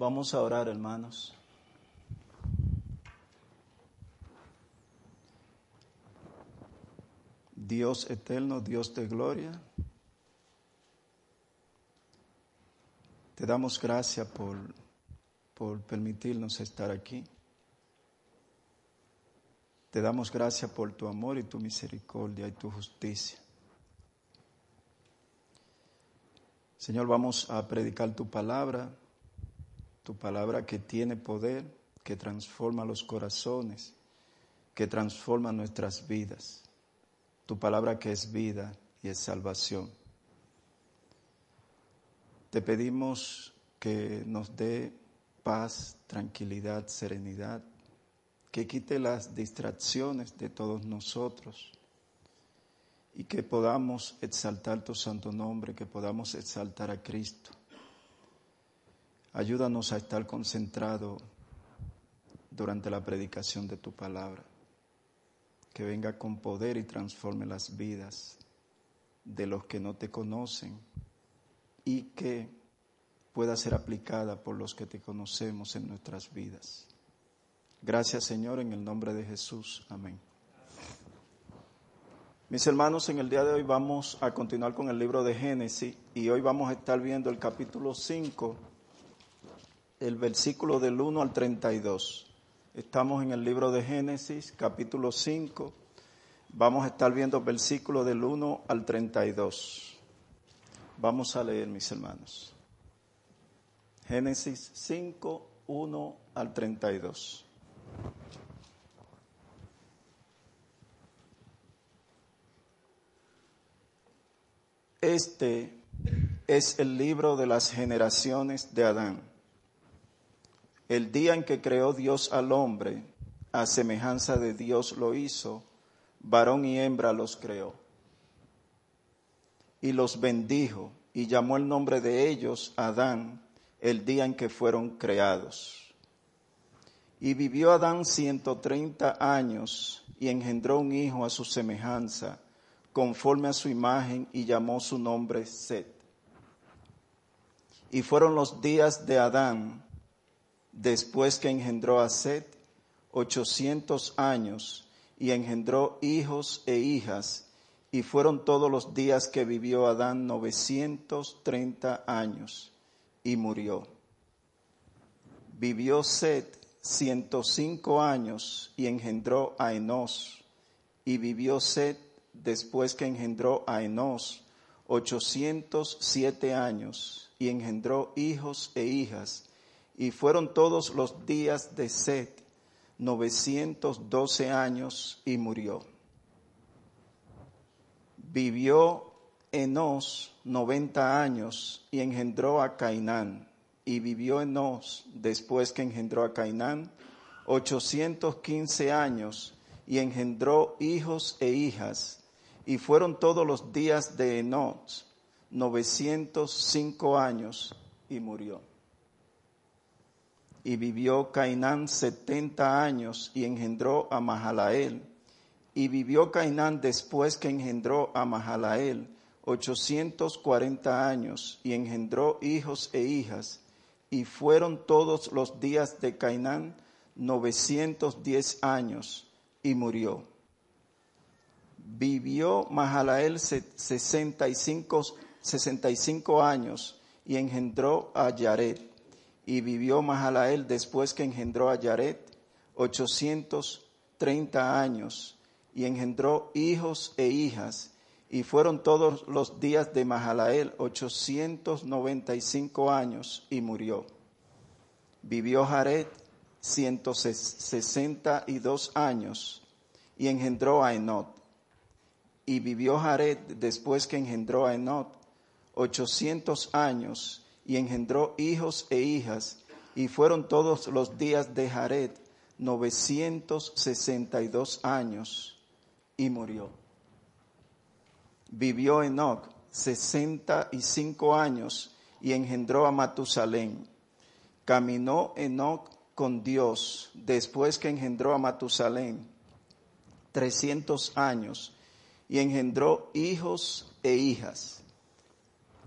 Vamos a orar, hermanos. Dios eterno, Dios de gloria, te damos gracias por, por permitirnos estar aquí. Te damos gracias por tu amor y tu misericordia y tu justicia. Señor, vamos a predicar tu palabra, tu palabra que tiene poder, que transforma los corazones, que transforma nuestras vidas, tu palabra que es vida y es salvación. Te pedimos que nos dé paz, tranquilidad, serenidad, que quite las distracciones de todos nosotros y que podamos exaltar tu santo nombre, que podamos exaltar a Cristo. Ayúdanos a estar concentrados durante la predicación de tu palabra, que venga con poder y transforme las vidas de los que no te conocen y que pueda ser aplicada por los que te conocemos en nuestras vidas. Gracias Señor, en el nombre de Jesús. Amén. Mis hermanos, en el día de hoy vamos a continuar con el libro de Génesis y hoy vamos a estar viendo el capítulo 5, el versículo del 1 al 32. Estamos en el libro de Génesis, capítulo 5. Vamos a estar viendo el versículo del 1 al 32. Vamos a leer, mis hermanos. Génesis 5, 1 al 32. Este es el libro de las generaciones de Adán. El día en que creó Dios al hombre, a semejanza de Dios lo hizo, varón y hembra los creó. Y los bendijo y llamó el nombre de ellos Adán el día en que fueron creados. Y vivió Adán ciento treinta años y engendró un hijo a su semejanza conforme a su imagen y llamó su nombre Set. Y fueron los días de Adán, después que engendró a Set, ochocientos años, y engendró hijos e hijas, y fueron todos los días que vivió Adán novecientos treinta años, y murió. Vivió Set ciento cinco años, y engendró a Enos, y vivió Set después que engendró a Enos, ochocientos siete años, y engendró hijos e hijas, y fueron todos los días de Set, novecientos doce años, y murió. Vivió Enos noventa años, y engendró a Cainán, y vivió Enos, después que engendró a Cainán, ochocientos quince años, y engendró hijos e hijas, y fueron todos los días de Enoch, 905 años, y murió. Y vivió Cainán setenta años y engendró a Mahalael. Y vivió Cainán después que engendró a Mahalael ochocientos cuarenta años y engendró hijos e hijas. Y fueron todos los días de Cainán novecientos diez años y murió vivió Mahalael 65, 65 años y engendró a Yared. Y vivió Mahalael después que engendró a Yared 830 años y engendró hijos e hijas. Y fueron todos los días de Mahalael 895 años y murió. Vivió Jared 162 años y engendró a Enot y vivió Jared después que engendró a Enot ochocientos años y engendró hijos e hijas y fueron todos los días de Jared novecientos sesenta y dos años y murió. Vivió Enoch sesenta y cinco años y engendró a Matusalén. Caminó Enoch con Dios después que engendró a Matusalén trescientos años y engendró hijos e hijas.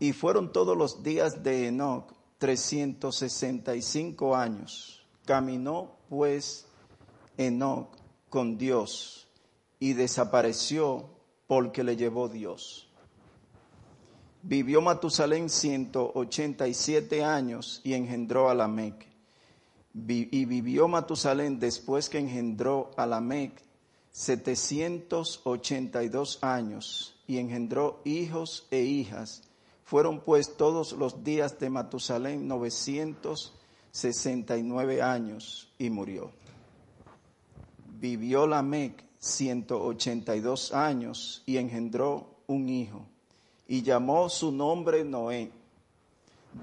Y fueron todos los días de Enoch 365 años. Caminó pues Enoch con Dios y desapareció porque le llevó Dios. Vivió Matusalén 187 años y engendró a Lamec. Y vivió Matusalén después que engendró a Lamec 782 años y engendró hijos e hijas. Fueron pues todos los días de Matusalén 969 años y murió. Vivió Lamec 182 años y engendró un hijo y llamó su nombre Noé,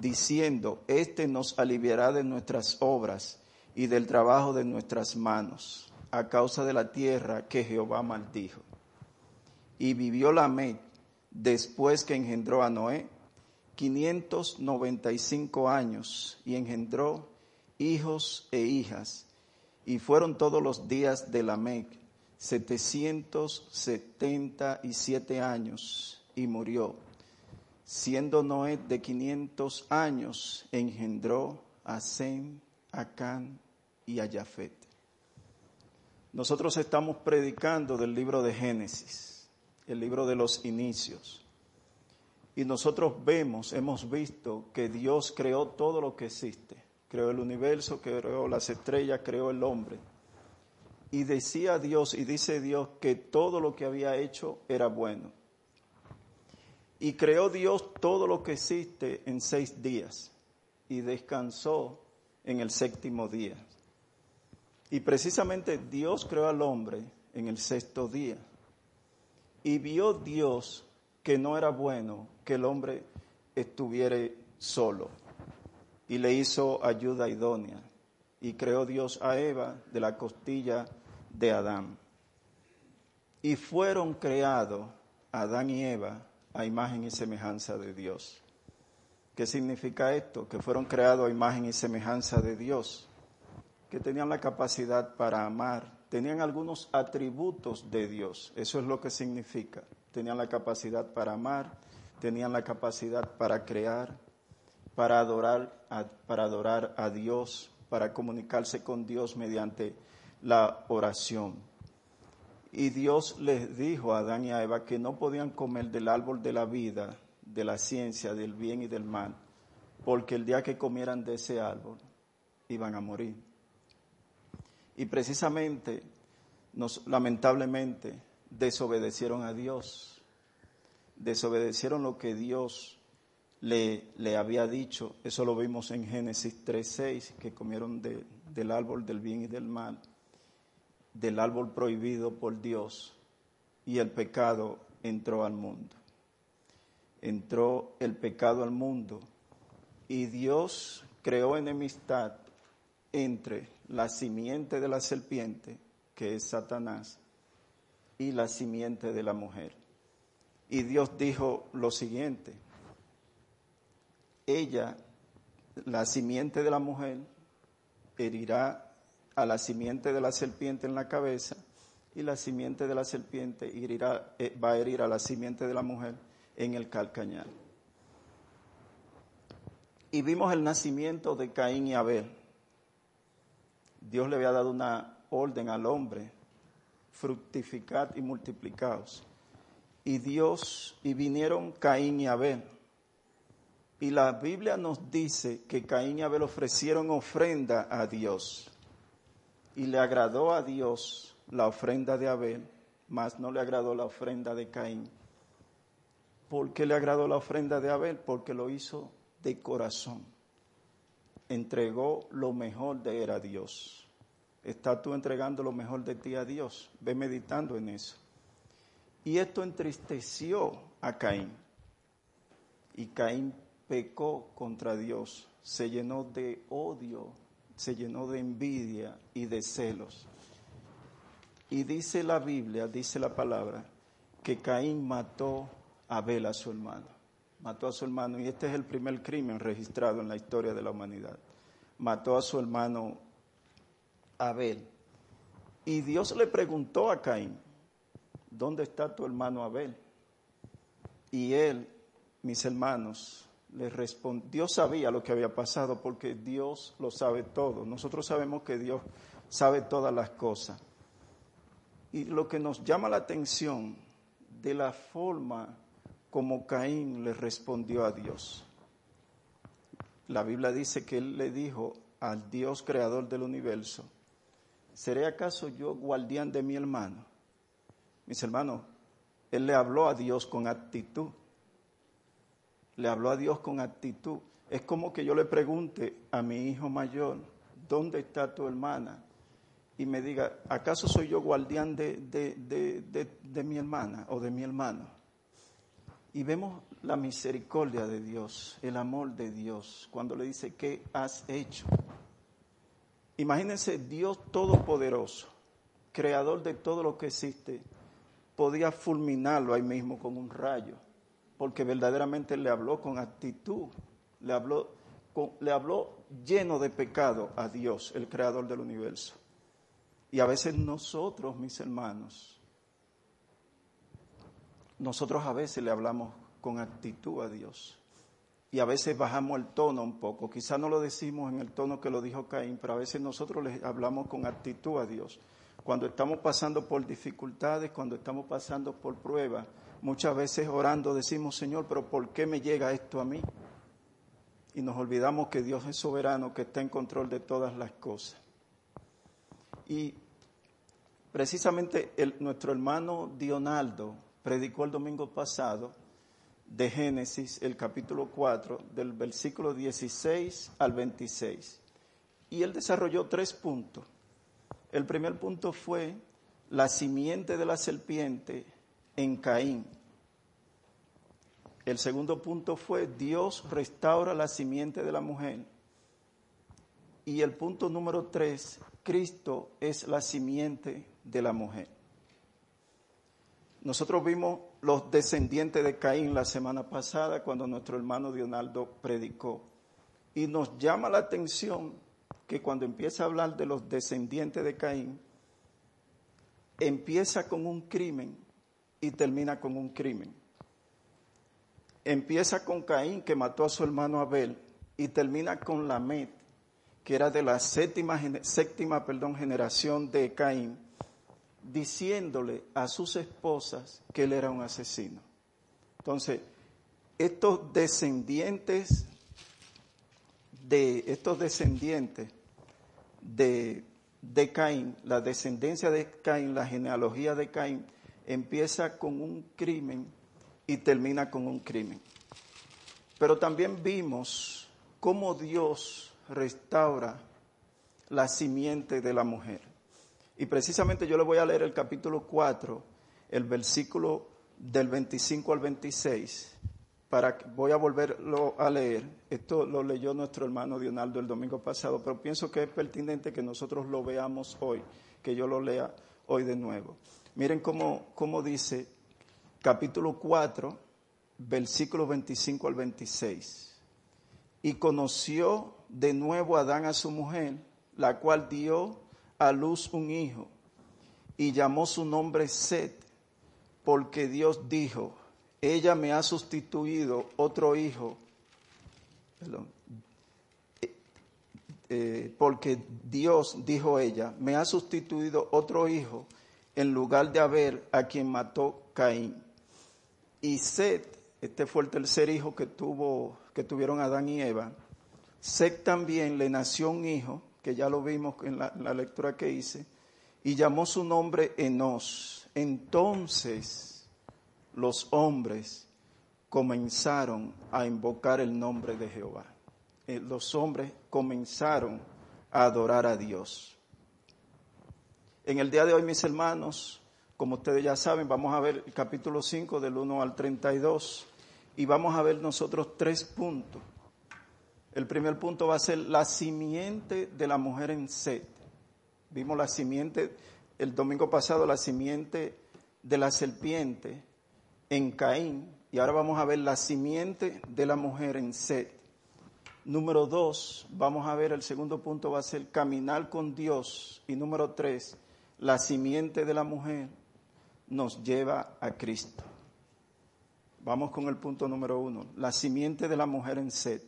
diciendo, Este nos aliviará de nuestras obras y del trabajo de nuestras manos, a causa de la tierra que Jehová maldijo. Y vivió Lamec después que engendró a Noé 595 años y engendró hijos e hijas. Y fueron todos los días de Lamec 777 años y murió. Siendo Noé de 500 años, engendró a Sem, a Can y a Jafet. Nosotros estamos predicando del libro de Génesis, el libro de los inicios. Y nosotros vemos, hemos visto que Dios creó todo lo que existe. Creó el universo, creó las estrellas, creó el hombre. Y decía Dios, y dice Dios, que todo lo que había hecho era bueno. Y creó Dios todo lo que existe en seis días y descansó en el séptimo día. Y precisamente Dios creó al hombre en el sexto día. Y vio Dios que no era bueno que el hombre estuviera solo. Y le hizo ayuda idónea. Y creó Dios a Eva de la costilla de Adán. Y fueron creados Adán y Eva a imagen y semejanza de Dios. ¿Qué significa esto? Que fueron creados a imagen y semejanza de Dios, que tenían la capacidad para amar, tenían algunos atributos de Dios, eso es lo que significa. Tenían la capacidad para amar, tenían la capacidad para crear, para adorar a, para adorar a Dios, para comunicarse con Dios mediante la oración. Y Dios les dijo a Adán y a Eva que no podían comer del árbol de la vida, de la ciencia, del bien y del mal, porque el día que comieran de ese árbol iban a morir. Y precisamente, nos, lamentablemente, desobedecieron a Dios, desobedecieron lo que Dios le, le había dicho. Eso lo vimos en Génesis 3.6, que comieron del árbol del bien y del mal del árbol prohibido por Dios y el pecado entró al mundo. Entró el pecado al mundo y Dios creó enemistad entre la simiente de la serpiente, que es Satanás, y la simiente de la mujer. Y Dios dijo lo siguiente, ella, la simiente de la mujer, herirá a la simiente de la serpiente en la cabeza y la simiente de la serpiente irá, eh, va a herir a la simiente de la mujer en el calcañal. Y vimos el nacimiento de Caín y Abel. Dios le había dado una orden al hombre, fructificad y multiplicaos. Y Dios, y vinieron Caín y Abel. Y la Biblia nos dice que Caín y Abel ofrecieron ofrenda a Dios y le agradó a Dios la ofrenda de Abel, mas no le agradó la ofrenda de Caín. ¿Por qué le agradó la ofrenda de Abel? Porque lo hizo de corazón. Entregó lo mejor de él a Dios. ¿Estás tú entregando lo mejor de ti a Dios? Ve meditando en eso. Y esto entristeció a Caín. Y Caín pecó contra Dios, se llenó de odio se llenó de envidia y de celos. Y dice la Biblia, dice la palabra, que Caín mató a Abel, a su hermano. Mató a su hermano y este es el primer crimen registrado en la historia de la humanidad. Mató a su hermano Abel. Y Dios le preguntó a Caín, ¿dónde está tu hermano Abel? Y él, mis hermanos, le respondió, Dios sabía lo que había pasado porque Dios lo sabe todo. Nosotros sabemos que Dios sabe todas las cosas. Y lo que nos llama la atención de la forma como Caín le respondió a Dios. La Biblia dice que él le dijo al Dios creador del universo, ¿seré acaso yo guardián de mi hermano? Mis hermanos, él le habló a Dios con actitud. Le habló a Dios con actitud. Es como que yo le pregunte a mi hijo mayor, ¿dónde está tu hermana? Y me diga, ¿acaso soy yo guardián de, de mi hermana o de mi hermano? Y vemos la misericordia de Dios, el amor de Dios, cuando le dice, ¿qué has hecho? Imagínense Dios Todopoderoso, creador de todo lo que existe, podía fulminarlo ahí mismo con un rayo, porque verdaderamente le habló con actitud, le habló, le habló lleno de pecado a Dios, el creador del universo. Y a veces nosotros, mis hermanos, nosotros a veces le hablamos con actitud a Dios. Y a veces bajamos el tono un poco. Quizá no lo decimos en el tono que lo dijo Caín, pero a veces nosotros le hablamos con actitud a Dios. Cuando estamos pasando por dificultades, cuando estamos pasando por pruebas, muchas veces orando decimos, Señor, pero ¿por qué me llega esto a mí? Y nos olvidamos que Dios es soberano, que está en control de todas las cosas. Y precisamente nuestro hermano Dionaldo predicó el domingo pasado de Génesis, el capítulo 4, del versículo 16 al 26. Y él desarrolló tres puntos. El primer punto fue la simiente de la serpiente en Caín. El segundo punto fue Dios restaura la simiente de la mujer. Y el punto número tres, Cristo es la simiente de la mujer. Nosotros vimos los descendientes de Caín la semana pasada cuando nuestro hermano Dionaldo predicó. Y nos llama la atención que cuando empieza a hablar de los descendientes de Caín, empieza con un crimen y termina con un crimen. Empieza con Caín que mató a su hermano Abel y termina con Lamet, que era de la séptima, séptima perdón, generación de Caín, diciéndole a sus esposas que él era un asesino. Entonces, estos descendientes de estos descendientes de, Caín, la descendencia de Caín, la genealogía de Caín, empieza con un crimen y termina con un crimen. Pero también vimos cómo Dios restaura la simiente de la mujer. Y precisamente yo le voy a leer el capítulo 4, el versículo del 25 al 26, para voy a volverlo a leer. Esto lo leyó nuestro hermano Dionaldo el domingo pasado, pero pienso que es pertinente que nosotros lo veamos hoy, que yo lo lea hoy de nuevo. Miren cómo, cómo dice capítulo 4, versículo 25 al 26. Y conoció de nuevo Adán a su mujer, la cual dio a luz un hijo, y llamó su nombre Set, porque Dios dijo, ella me ha sustituido otro hijo, eh, porque Dios, dijo ella, me ha sustituido otro hijo en lugar de haber a quien mató Caín. Y Set, este fue el tercer hijo que tuvo, que tuvieron Adán y Eva. Set también le nació un hijo, que ya lo vimos en la, lectura que hice, y llamó su nombre Enos. Entonces los hombres comenzaron a invocar el nombre de Jehová. Eh, los hombres comenzaron a adorar a Dios. En el día de hoy, mis hermanos, como ustedes ya saben, vamos a ver el capítulo 5 del 1 al 32 y vamos a ver nosotros tres puntos. El primer punto va a ser la simiente de la mujer en sed. Vimos la simiente, el domingo pasado, la simiente de la serpiente en Caín y ahora vamos a ver la simiente de la mujer en Set. Número dos, vamos a ver el segundo punto va a ser caminar con Dios y número tres, la simiente de la mujer nos lleva a Cristo. Vamos con el punto número uno, la simiente de la mujer en sed.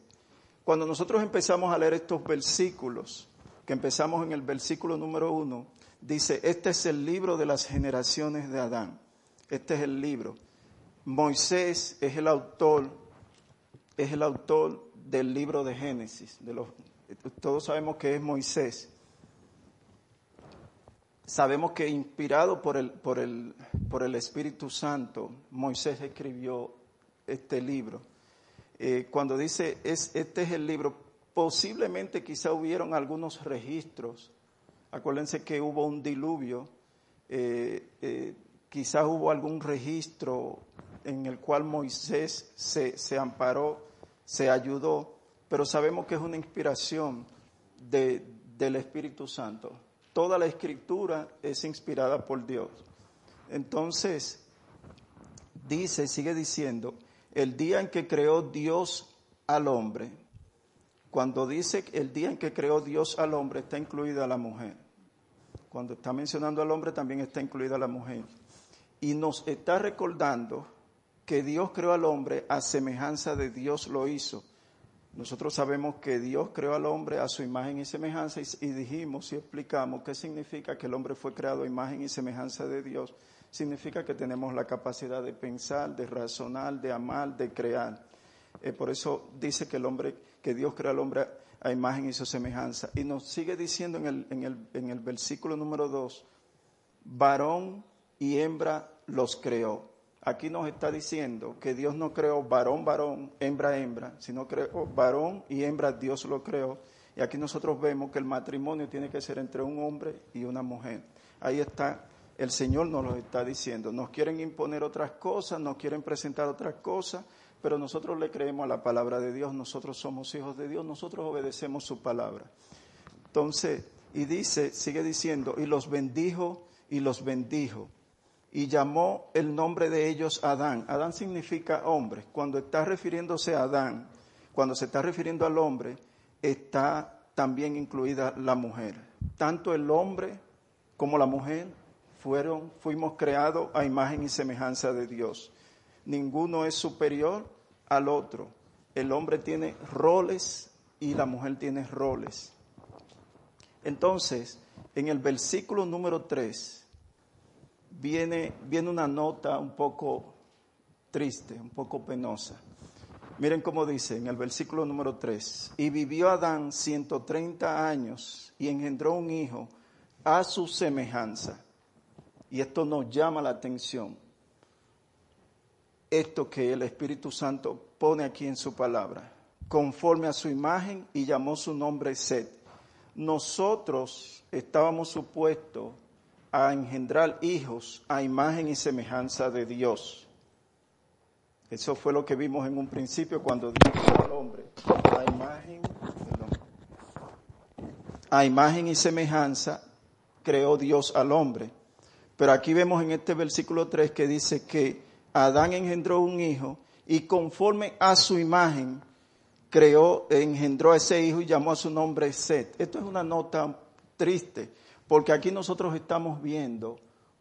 Cuando nosotros empezamos a leer estos versículos, que empezamos en el versículo número uno, dice, este es el libro de las generaciones de Adán. Este es el libro. Moisés es el autor, es el autor del libro de Génesis. Todos sabemos que es Moisés. Sabemos que inspirado por el, por el, por el Espíritu Santo, Moisés escribió este libro. Eh, cuando dice es, este es el libro, posiblemente quizá hubieron algunos registros. Acuérdense que hubo un diluvio, eh, eh, quizás hubo algún registro en el cual Moisés se, se amparó, se ayudó, pero sabemos que es una inspiración de, del Espíritu Santo. Toda la escritura es inspirada por Dios. Entonces, dice, sigue diciendo, el día en que creó Dios al hombre, cuando dice el día en que creó Dios al hombre, está incluida la mujer. Cuando está mencionando al hombre, también está incluida la mujer. Y nos está recordando que Dios creó al hombre a semejanza de Dios lo hizo. Nosotros sabemos que Dios creó al hombre a su imagen y semejanza y, dijimos y explicamos qué significa que el hombre fue creado a imagen y semejanza de Dios. Significa que tenemos la capacidad de pensar, de razonar, de amar, de crear. Eh, por eso dice que el hombre, que Dios creó al hombre a, imagen y su semejanza. Y nos sigue diciendo en el versículo número 2, varón y hembra los creó aquí nos está diciendo que Dios no creó varón, varón, hembra, hembra, sino creó varón y hembra, Dios lo creó. Y aquí nosotros vemos que el matrimonio tiene que ser entre un hombre y una mujer. Ahí está, el Señor nos lo está diciendo. Nos quieren imponer otras cosas, nos quieren presentar otras cosas, pero nosotros le creemos a la palabra de Dios, nosotros somos hijos de Dios, nosotros obedecemos su palabra. Entonces, y dice, sigue diciendo, y los bendijo y los bendijo y llamó el nombre de ellos Adán. Adán significa hombre. Cuando está refiriéndose a Adán, cuando se está refiriendo al hombre, está también incluida la mujer. Tanto el hombre como la mujer fueron, fuimos creados a imagen y semejanza de Dios. Ninguno es superior al otro. El hombre tiene roles y la mujer tiene roles. Entonces, en el versículo número 3, viene, viene una nota un poco triste, un poco penosa. Miren cómo dice en el versículo número 3, y vivió Adán 130 años y engendró un hijo a su semejanza. Y esto nos llama la atención. Esto que el Espíritu Santo pone aquí en su palabra, conforme a su imagen y llamó su nombre Sed. Nosotros estábamos supuestos a engendrar hijos a imagen y semejanza de Dios. Eso fue lo que vimos en un principio cuando dijo al hombre, a imagen, a imagen y semejanza creó Dios al hombre. Pero aquí vemos en este versículo 3 que dice que Adán engendró un hijo y conforme a su imagen creó, engendró a ese hijo y llamó a su nombre Set. Esto es una nota triste porque aquí nosotros estamos viendo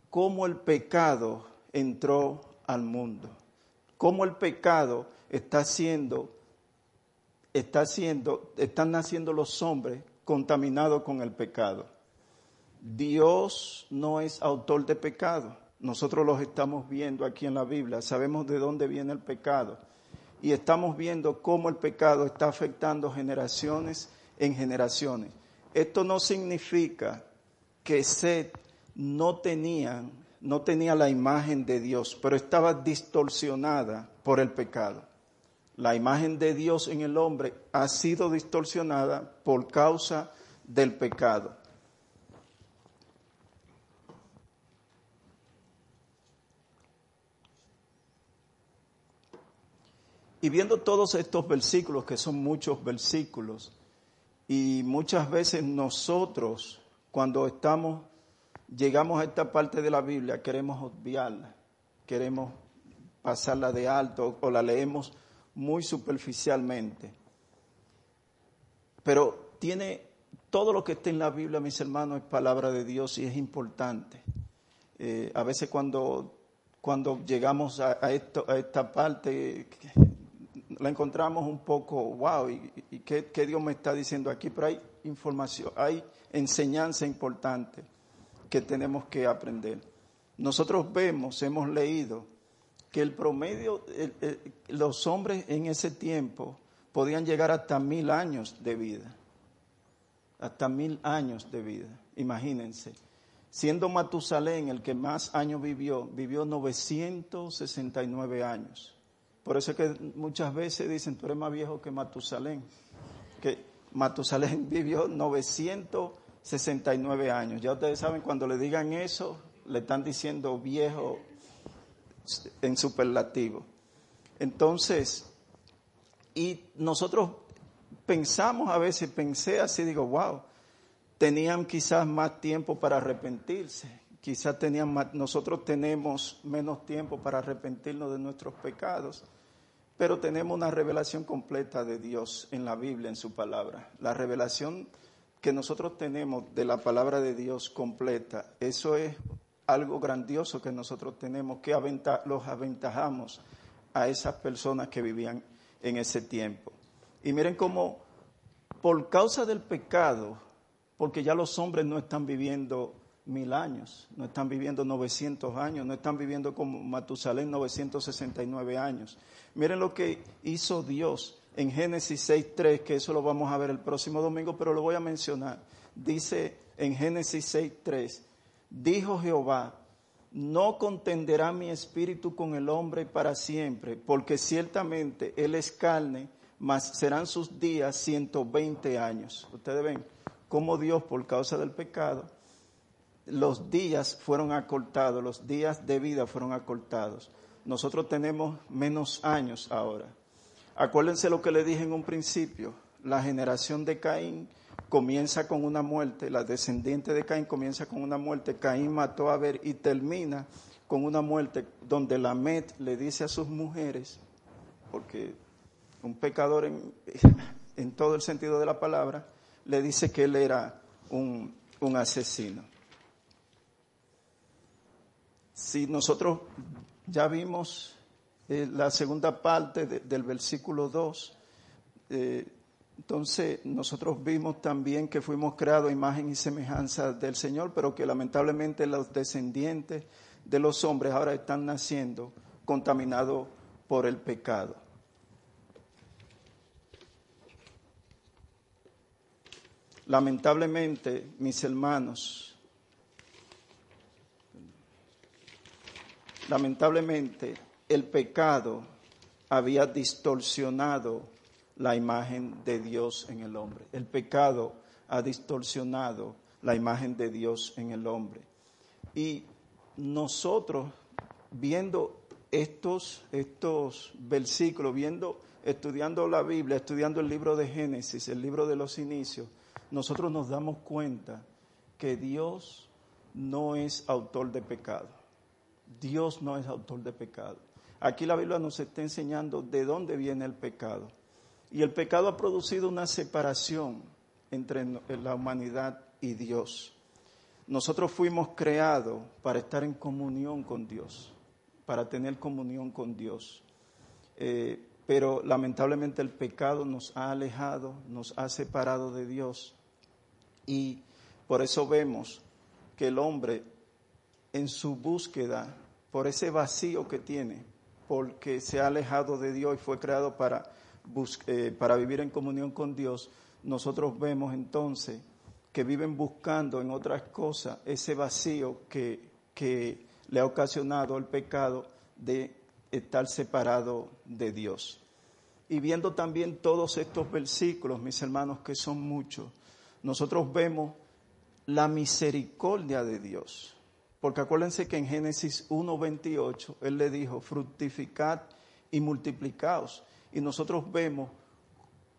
cómo el pecado entró al mundo, cómo el pecado está haciendo, está haciendo, están naciendo los hombres contaminados con el pecado. Dios no es autor de pecado. Nosotros los estamos viendo aquí en la Biblia, sabemos de dónde viene el pecado y estamos viendo cómo el pecado está afectando generaciones en generaciones. Esto no significa que Seth no tenía, no tenía la imagen de Dios, pero estaba distorsionada por el pecado. La imagen de Dios en el hombre ha sido distorsionada por causa del pecado. Y viendo todos estos versículos, que son muchos versículos, y muchas veces nosotros cuando estamos, llegamos a esta parte de la Biblia, queremos obviarla, queremos pasarla de alto o la leemos muy superficialmente. Pero tiene todo lo que está en la Biblia, mis hermanos, es palabra de Dios y es importante. Eh, a veces cuando, cuando llegamos a, esto, a esta parte, la encontramos un poco, wow, ¿y, qué, Dios me está diciendo aquí? Pero hay información, hay enseñanza importante que tenemos que aprender. Nosotros vemos, hemos leído que el promedio, los hombres en ese tiempo podían llegar hasta mil años de vida, hasta mil años de vida, imagínense. Siendo Matusalén el que más años vivió, vivió 969 años. Por eso es que muchas veces dicen, tú eres más viejo que Matusalén. Que Matusalén vivió 969 años. Ya ustedes saben, cuando le digan eso, le están diciendo viejo en superlativo. Entonces, y nosotros pensamos a veces, pensé así, digo, wow, tenían quizás más tiempo para arrepentirse, quizás nosotros tenemos menos tiempo para arrepentirnos de nuestros pecados, pero tenemos una revelación completa de Dios en la Biblia, en su palabra. La revelación que nosotros tenemos de la palabra de Dios completa, eso es algo grandioso que nosotros tenemos, que los aventajamos a esas personas que vivían en ese tiempo. Y miren cómo por causa del pecado, porque ya los hombres no están viviendo mil años, no están viviendo 900 años, no están viviendo como Matusalén 969 años. Miren lo que hizo Dios en Génesis 6.3, que eso lo vamos a ver el próximo domingo, pero lo voy a mencionar. Dice en Génesis 6.3, dijo Jehová, no contenderá mi espíritu con el hombre para siempre, porque ciertamente él es carne, mas serán sus días 120 años. Ustedes ven, como Dios, por causa del pecado, los días fueron acortados, los días de vida fueron acortados. Nosotros tenemos menos años ahora. Acuérdense lo que le dije en un principio, la generación de Caín comienza con una muerte, la descendiente de Caín comienza con una muerte, Caín mató a Abel y termina con una muerte donde la Met le dice a sus mujeres, porque un pecador en, en todo el sentido de la palabra, le dice que él era un, asesino. Si nosotros ya vimos eh, la segunda parte del versículo 2, eh, entonces nosotros vimos también que fuimos creados a imagen y semejanza del Señor, pero que lamentablemente los descendientes de los hombres ahora están naciendo contaminados por el pecado. Lamentablemente, mis hermanos, lamentablemente el pecado había distorsionado la imagen de Dios en el hombre. El pecado ha distorsionado la imagen de Dios en el hombre. Y nosotros, viendo estos, estos versículos, viendo, estudiando la Biblia, estudiando el libro de Génesis, el libro de los inicios, nosotros nos damos cuenta que Dios no es autor de pecado. Dios no es autor de pecado. Aquí la Biblia nos está enseñando de dónde viene el pecado. Y el pecado ha producido una separación entre la humanidad y Dios. Nosotros fuimos creados para estar en comunión con Dios, para tener comunión con Dios. Eh, pero lamentablemente el pecado nos ha alejado, nos ha separado de Dios y por eso vemos que el hombre en su búsqueda, por ese vacío que tiene, porque se ha alejado de Dios y fue creado para, eh, para vivir en comunión con Dios, nosotros vemos entonces que viven buscando en otras cosas ese vacío que, que le ha ocasionado el pecado de estar separado de Dios. Y viendo también todos estos versículos, mis hermanos, que son muchos, nosotros vemos la misericordia de Dios. Porque acuérdense que en Génesis 1.28 Él le dijo, fructificad y multiplicaos. Y nosotros vemos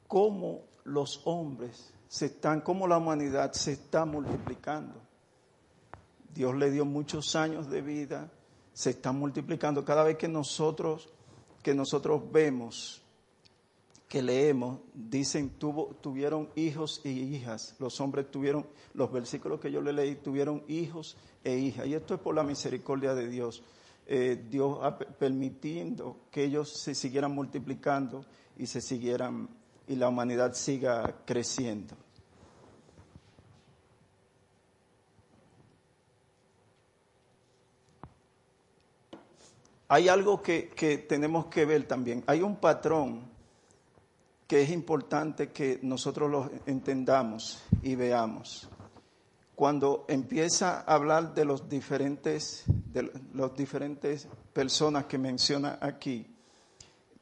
cómo los hombres se están, cómo la humanidad se está multiplicando. Dios le dio muchos años de vida, se está multiplicando. Cada vez que nosotros, que nosotros vemos que leemos dicen tuvo, tuvieron hijos y hijas. Los hombres tuvieron, los versículos que yo le leí, tuvieron hijos e hijas. Y esto es por la misericordia de Dios. eh, Dios permitiendo que ellos se siguieran multiplicando y se siguieran y la humanidad siga creciendo. Hay algo que, que tenemos que ver también. Hay un patrón que es importante que nosotros lo entendamos y veamos cuando empieza a hablar de los diferentes, de los diferentes personas que menciona aquí,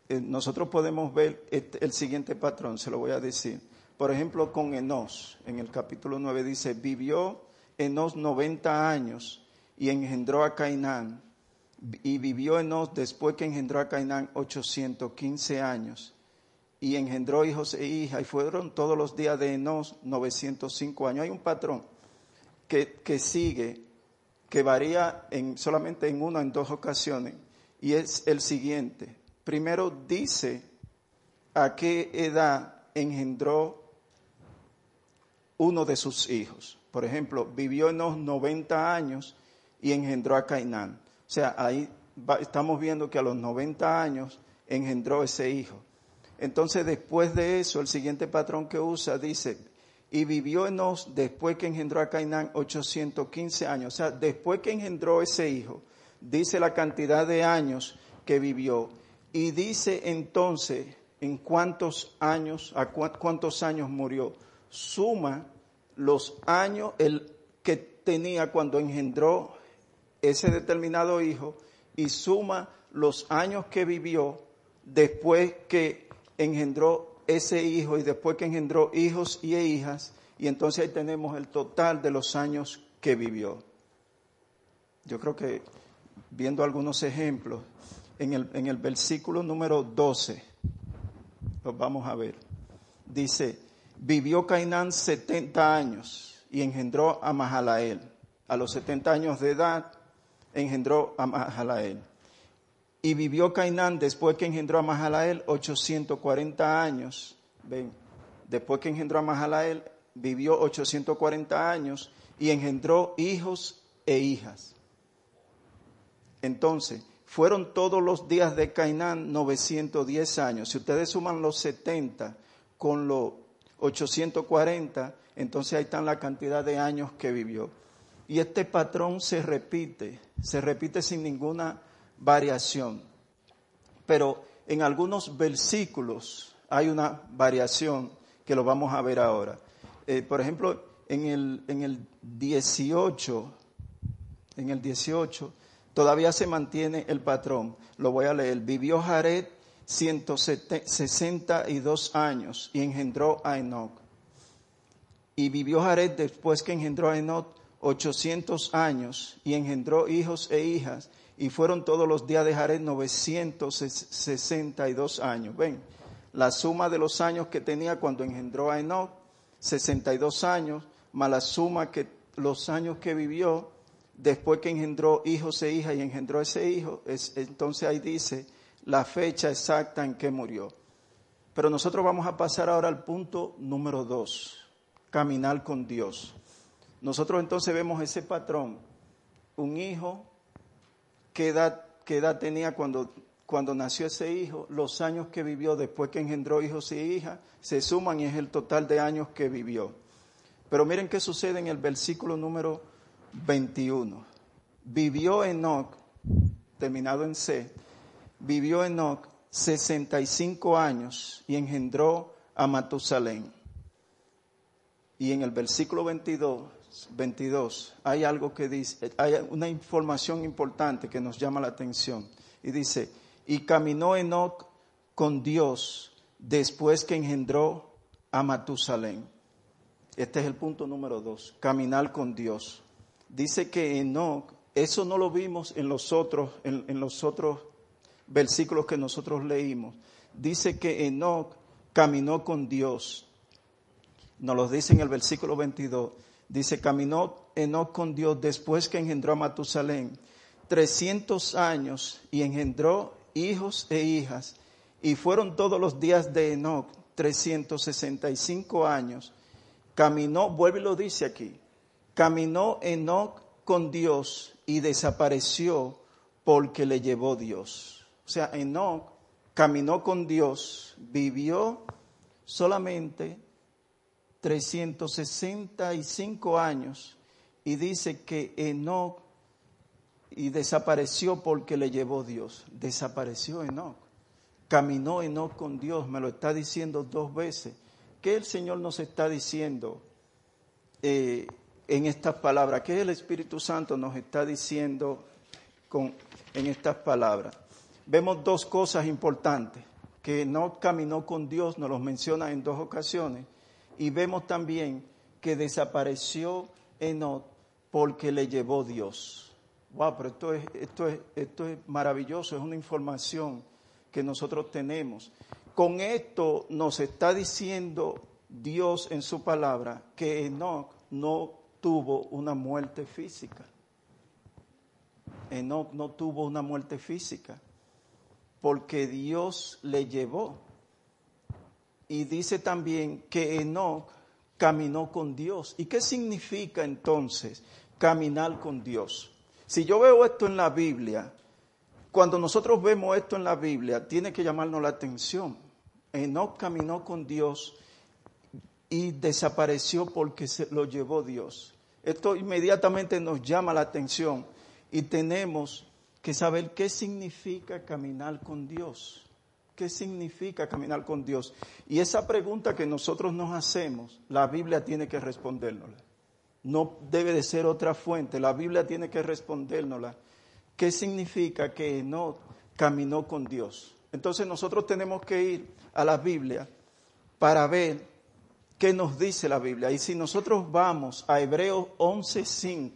eh, nosotros podemos ver el siguiente patrón, se lo voy a decir. Por ejemplo, con Enos, en el capítulo 9 dice, vivió Enos 90 años y engendró a Cainán. Y vivió Enos después que engendró a Cainán 815 años. Y engendró hijos e hijas. Y fueron todos los días de Enos 905 años. Hay un patrón que, sigue, que varía en, solamente en una, en dos ocasiones, y es el siguiente. Primero dice a qué edad engendró uno de sus hijos. Por ejemplo, vivió en los 90 años y engendró a Cainán. O sea, ahí estamos viendo que a los 90 años engendró ese hijo. Entonces, después de eso, el siguiente patrón que usa dice, y vivió Enos después que engendró a Cainán 815 años. O sea, después que engendró ese hijo, dice la cantidad de años que vivió y dice entonces en cuántos años, a cuántos años murió. Suma los años el que tenía cuando engendró ese determinado hijo y suma los años que vivió después que engendró ese hijo y después que engendró hijos y hijas, y entonces ahí tenemos el total de los años que vivió. Yo creo que viendo algunos ejemplos, en el, en el versículo número 12, los vamos a ver, dice, vivió Cainán 70 años y engendró a Mahalael. A los 70 años de edad engendró a Mahalael. Y vivió Cainán después que engendró a Mahalael 840 años. Ven, después que engendró a Mahalael, vivió 840 años y engendró hijos e hijas. Entonces, fueron todos los días de Cainán 910 años. Si ustedes suman los 70 con los 840, entonces ahí están la cantidad de años que vivió. Y este patrón se repite, se repite sin ninguna variación. Pero en algunos versículos hay una variación que lo vamos a ver ahora. Eh, por ejemplo, en el, en el 18, en el 18, todavía se mantiene el patrón. Lo voy a leer. Vivió Jared 162 años y engendró a Enoch. Y vivió Jared después que engendró a Enoch 800 años y engendró hijos e hijas y fueron todos los días de Jared 962 años. Ven, la suma de los años que tenía cuando engendró a Enoch, 62 años, más la suma que los años que vivió después que engendró hijos e hijas y engendró ese hijo, es, entonces ahí dice la fecha exacta en que murió. Pero nosotros vamos a pasar ahora al punto número dos, caminar con Dios. Nosotros entonces vemos ese patrón, un hijo qué edad, qué edad tenía cuando, cuando nació ese hijo, los años que vivió después que engendró hijos y hijas, se suman y es el total de años que vivió. Pero miren qué sucede en el versículo número 21. Vivió Enoch, terminado en C, vivió Enoch 65 años y engendró a Matusalén. Y en el versículo 22 22 hay algo que dice, hay una información importante que nos llama la atención. Y dice, y caminó Enoch con Dios después que engendró a Matusalén. Este es el punto número dos, caminar con Dios. Dice que Enoch, eso no lo vimos en los otros, en, en los otros versículos que nosotros leímos. Dice que Enoch caminó con Dios. Nos lo dice en el versículo 22 Dice, caminó Enoch con Dios después que engendró a Matusalén 300 años y engendró hijos e hijas. Y fueron todos los días de Enoch 365 años. Caminó, vuelve y lo dice aquí, caminó Enoch con Dios y desapareció porque le llevó Dios. O sea, Enoch caminó con Dios, vivió solamente 365 años y dice que Enoch y desapareció porque le llevó Dios. Desapareció Enoch. Caminó Enoch con Dios, me lo está diciendo dos veces. ¿Qué el Señor nos está diciendo eh, en estas palabras? ¿Qué el Espíritu Santo nos está diciendo con, en estas palabras? Vemos dos cosas importantes. Que Enoch caminó con Dios, nos los menciona en dos ocasiones. Y vemos también que desapareció Enoch porque le llevó Dios. Wow, pero esto es, esto es, esto es maravilloso, es una información que nosotros tenemos. Con esto nos está diciendo Dios en su palabra que Enoch no tuvo una muerte física. Enoch no tuvo una muerte física porque Dios le llevó. Y dice también que Enoch caminó con Dios. ¿Y qué significa entonces caminar con Dios? Si yo veo esto en la Biblia, cuando nosotros vemos esto en la Biblia, tiene que llamarnos la atención. Enoch caminó con Dios y desapareció porque se lo llevó Dios. Esto inmediatamente nos llama la atención y tenemos que saber qué significa caminar con Dios. ¿Qué significa caminar con Dios? Y esa pregunta que nosotros nos hacemos, la Biblia tiene que respondérnosla. No debe de ser otra fuente. La Biblia tiene que respondérnosla. ¿Qué significa que no caminó con Dios? Entonces nosotros tenemos que ir a la Biblia para ver qué nos dice la Biblia. Y si nosotros vamos a Hebreos 11.5,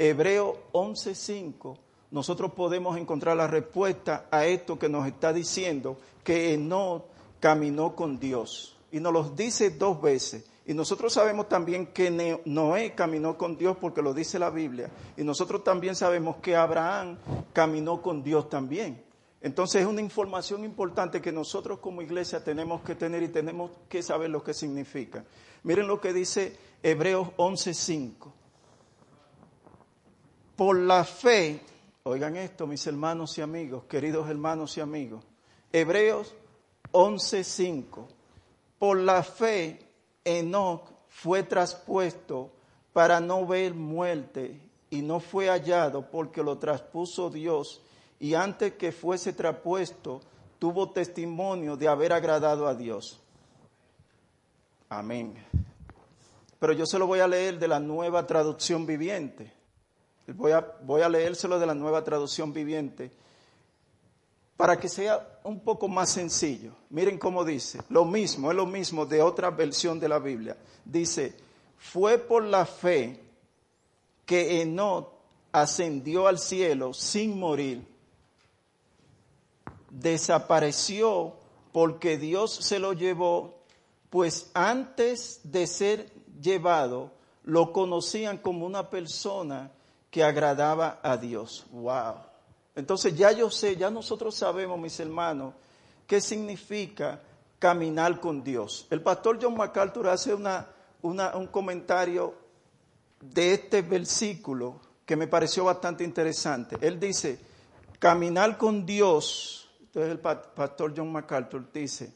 Hebreos 11.5, nosotros podemos encontrar la respuesta a esto que nos está diciendo que no caminó con Dios. Y nos lo dice dos veces. Y nosotros sabemos también que Noé caminó con Dios porque lo dice la Biblia. Y nosotros también sabemos que Abraham caminó con Dios también. Entonces es una información importante que nosotros como iglesia tenemos que tener y tenemos que saber lo que significa. Miren lo que dice Hebreos 11:5. Por la fe, oigan esto mis hermanos y amigos, queridos hermanos y amigos. Hebreos 11:5. Por la fe Enoch fue traspuesto para no ver muerte y no fue hallado porque lo traspuso Dios y antes que fuese traspuesto tuvo testimonio de haber agradado a Dios. Amén. Pero yo se lo voy a leer de la nueva traducción viviente. Voy a, voy a leérselo de la nueva traducción viviente para que sea un poco más sencillo. Miren cómo dice, lo mismo, es lo mismo de otra versión de la Biblia. Dice, fue por la fe que Enoch ascendió al cielo sin morir. Desapareció porque Dios se lo llevó, pues antes de ser llevado, lo conocían como una persona que agradaba a Dios. Wow. Entonces ya yo sé, ya nosotros sabemos, mis hermanos, qué significa caminar con Dios. El pastor John MacArthur hace un comentario de este versículo que me pareció bastante interesante. Él dice, caminar con Dios, entonces el pastor John MacArthur dice,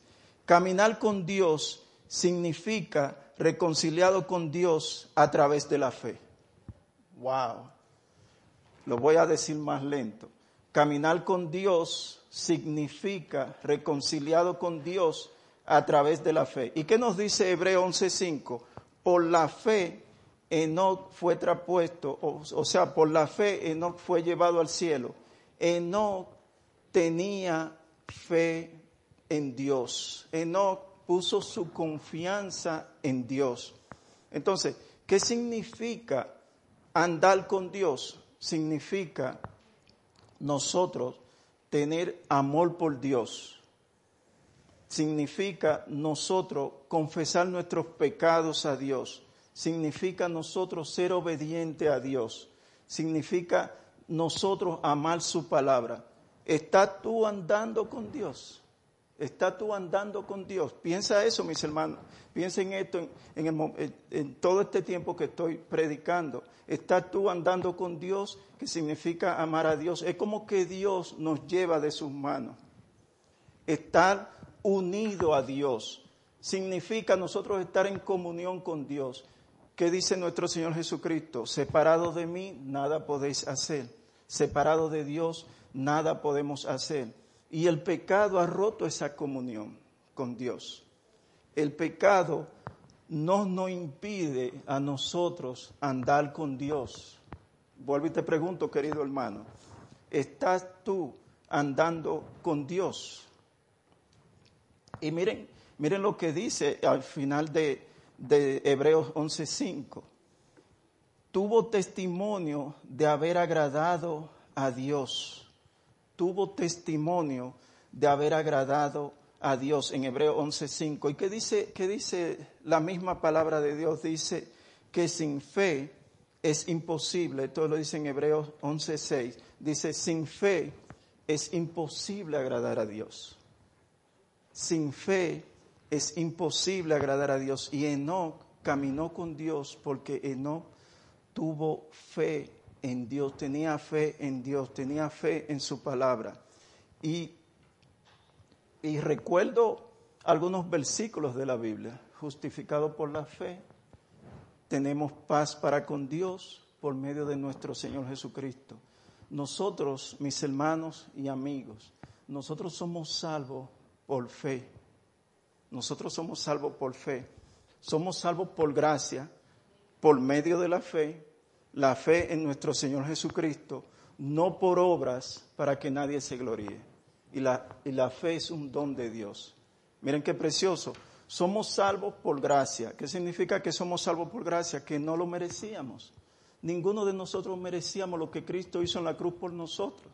caminar con Dios significa reconciliado con Dios a través de la fe. Wow. Lo voy a decir más lento. Caminar con Dios significa reconciliado con Dios a través de la fe. ¿Y qué nos dice Hebreo 11:5? Por la fe Enoch fue traspuesto, o, sea, por la fe Enoch fue llevado al cielo. Enoch tenía fe en Dios. Enoch puso su confianza en Dios. Entonces, ¿qué significa andar con Dios? Significa nosotros tener amor por Dios. Significa nosotros confesar nuestros pecados a Dios. Significa nosotros ser obediente a Dios. Significa nosotros amar su palabra. ¿Estás tú andando con Dios? ¿Estás tú andando con Dios? Piensa eso, mis hermanos. Piensa en esto en, todo este tiempo que estoy predicando. ¿Estás tú andando con Dios? Que significa amar a Dios. Es como que Dios nos lleva de sus manos. Estar unido a Dios significa nosotros estar en comunión con Dios. ¿Qué dice nuestro Señor Jesucristo? Separado de mí, nada podéis hacer. Separado de Dios, nada podemos hacer. Y el pecado ha roto esa comunión con Dios. El pecado no nos impide a nosotros andar con Dios. Vuelvo y te pregunto, querido hermano, ¿estás tú andando con Dios? Y miren, miren lo que dice al final de, de Hebreos 11:5. Tuvo testimonio de haber agradado a Dios tuvo testimonio de haber agradado a Dios en Hebreo 11:5. ¿Y qué dice, qué dice la misma palabra de Dios? Dice que sin fe es imposible, esto lo dice en Hebreos 11:6, dice, sin fe es imposible agradar a Dios. Sin fe es imposible agradar a Dios. Y Enoch caminó con Dios porque Enoch tuvo fe en Dios, tenía fe en Dios, tenía fe en su palabra. Y, y recuerdo algunos versículos de la Biblia, justificado por la fe, tenemos paz para con Dios por medio de nuestro Señor Jesucristo. Nosotros, mis hermanos y amigos, nosotros somos salvos por fe. Nosotros somos salvos por fe. Somos salvos por gracia, por medio de la fe, la fe en nuestro Señor Jesucristo, no por obras para que nadie se gloríe. Y la, y la fe es un don de Dios. Miren qué precioso. Somos salvos por gracia. ¿Qué significa que somos salvos por gracia? Que no lo merecíamos. Ninguno de nosotros merecíamos lo que Cristo hizo en la cruz por nosotros.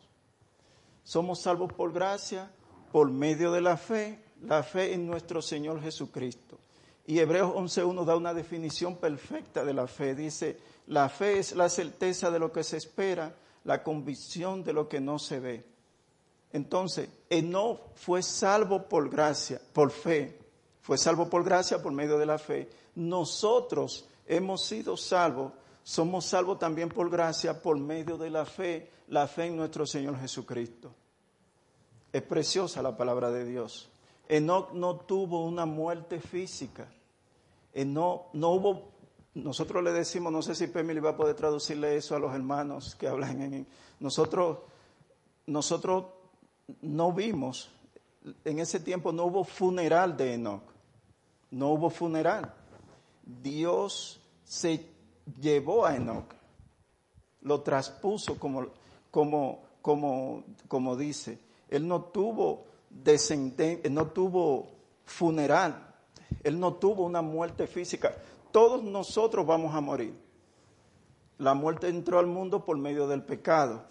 Somos salvos por gracia, por medio de la fe, la fe en nuestro Señor Jesucristo. Y Hebreos 11.1 da una definición perfecta de la fe. Dice, la fe es la certeza de lo que se espera, la convicción de lo que no se ve. Entonces, no fue salvo por gracia, por fe, fue salvo por gracia por medio de la fe. Nosotros hemos sido salvos, somos salvos también por gracia por medio de la fe, la fe en nuestro Señor Jesucristo. Es preciosa la palabra de Dios. Enoch no tuvo una muerte física. Enoch no hubo nosotros le decimos, no sé si Pemili va a poder traducirle eso a los hermanos que hablan en... Nosotros, nosotros no vimos, en ese tiempo no hubo funeral de Enoch, no hubo funeral. Dios se llevó a Enoch, lo traspuso como, como, como, como dice. Él no tuvo descendencia, no tuvo funeral, él no tuvo una muerte física todos nosotros vamos a morir. La muerte entró al mundo por medio del pecado.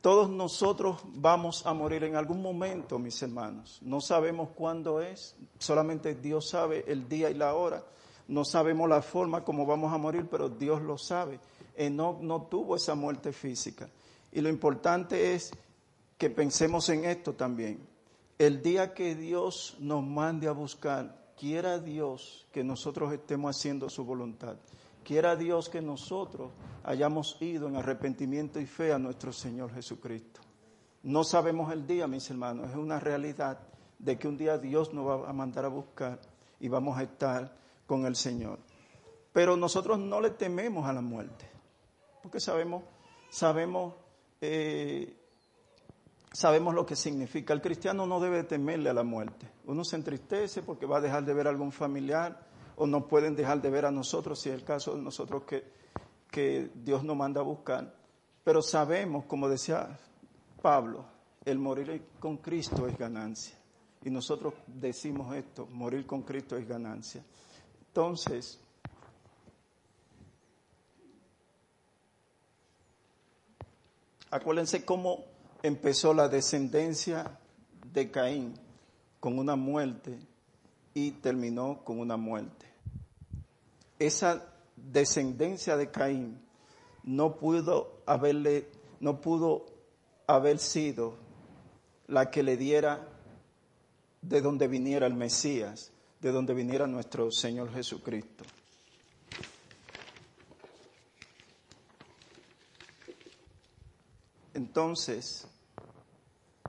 Todos nosotros vamos a morir en algún momento, mis hermanos. No sabemos cuándo es, solamente Dios sabe el día y la hora. No sabemos la forma como vamos a morir, pero Dios lo sabe. Enoch no tuvo esa muerte física. Y lo importante es que pensemos en esto también. El día que Dios nos mande a buscar quiera Dios que nosotros estemos haciendo su voluntad. Quiera Dios que nosotros hayamos ido en arrepentimiento y fe a nuestro Señor Jesucristo. No sabemos el día, mis hermanos, es una realidad de que un día Dios nos va a mandar a buscar y vamos a estar con el Señor. Pero nosotros no le tememos a la muerte, porque sabemos, sabemos eh, sabemos lo que significa. El cristiano no debe temerle a la muerte. Uno se entristece porque va a dejar de ver a algún familiar o no pueden dejar de ver a nosotros, si es el caso de nosotros que, que Dios nos manda a buscar. Pero sabemos, como decía Pablo, el morir con Cristo es ganancia. Y nosotros decimos esto, morir con Cristo es ganancia. Entonces, acuérdense cómo empezó la descendencia de Caín con una muerte y terminó con una muerte. Esa descendencia de Caín no pudo haberle, no pudo haber sido la que le diera de donde viniera el Mesías, de donde viniera nuestro Señor Jesucristo. Entonces,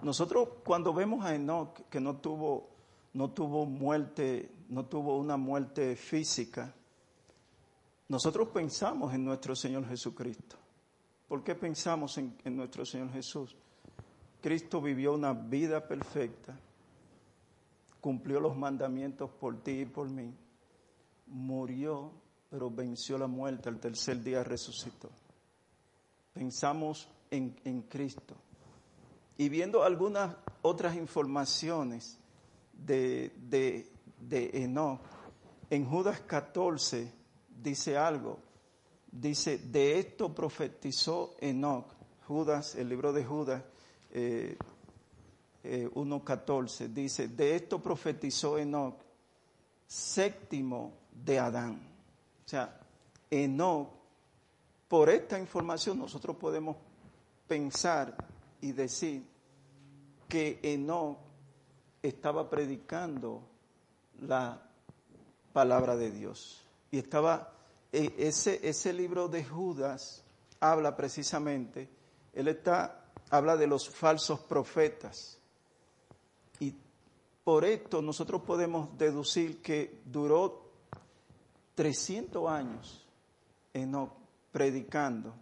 nosotros cuando vemos a Enoch que no tuvo, no tuvo muerte, no tuvo una muerte física, nosotros pensamos en nuestro Señor Jesucristo. ¿Por qué pensamos en, nuestro Señor Jesús? Cristo vivió una vida perfecta, cumplió los mandamientos por ti y por mí, murió, pero venció la muerte, al tercer día resucitó. Pensamos en, en Cristo. Y viendo algunas otras informaciones de, de, de Enoch, en Judas 14 dice algo, dice, de esto profetizó Enoch, Judas, el libro de Judas, eh, 1.14, eh, dice, de esto profetizó Enoch, séptimo de Adán. O sea, Enoch, por esta información nosotros podemos pensar y decir que Enoch estaba predicando la palabra de Dios. Y estaba, e, ese, ese libro de Judas habla precisamente, él está habla de los falsos profetas. Y por esto nosotros podemos deducir que duró 300 años Enoch predicando,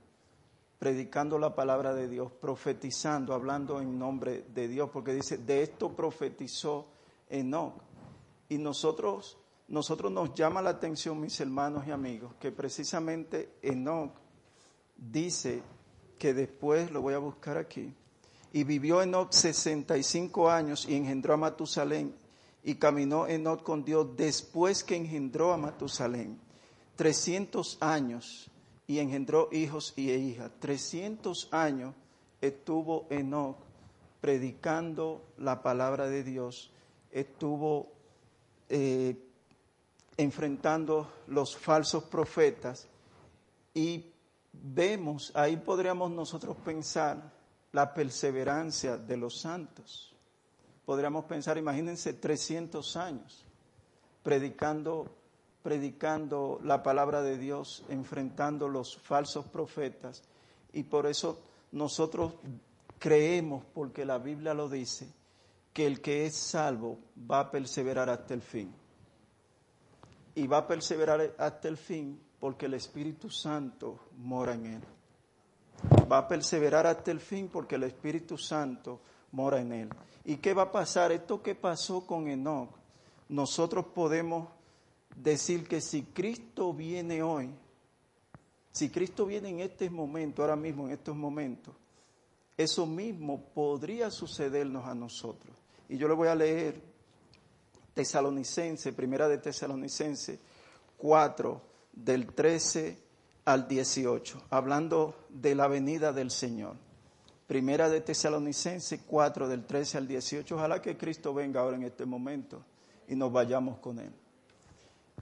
predicando la palabra de Dios, profetizando, hablando en nombre de Dios, porque dice, de esto profetizó Enoch. Y nosotros, nosotros nos llama la atención, mis hermanos y amigos, que precisamente Enoch dice que después, lo voy a buscar aquí, y vivió Enoch 65 años y engendró a Matusalén, y caminó Enoch con Dios después que engendró a Matusalén, 300 años, y engendró hijos y hijas. 300 años estuvo Enoch predicando la palabra de Dios, estuvo eh, enfrentando los falsos profetas y vemos, ahí podríamos nosotros pensar la perseverancia de los santos. Podríamos pensar, imagínense, 300 años predicando, predicando la palabra de Dios, enfrentando los falsos profetas. Y por eso nosotros creemos, porque la Biblia lo dice, que el que es salvo va a perseverar hasta el fin. Y va a perseverar hasta el fin porque el Espíritu Santo mora en él. Va a perseverar hasta el fin porque el Espíritu Santo mora en él. ¿Y qué va a pasar? Esto que pasó con Enoch, nosotros podemos decir que si Cristo viene hoy, si Cristo viene en este momento, ahora mismo en estos momentos, eso mismo podría sucedernos a nosotros. Y yo le voy a leer Tesalonicense, primera de Tesalonicense 4, del 13 al 18, hablando de la venida del Señor. Primera de Tesalonicense 4, del 13 al 18. Ojalá que Cristo venga ahora en este momento y nos vayamos con Él.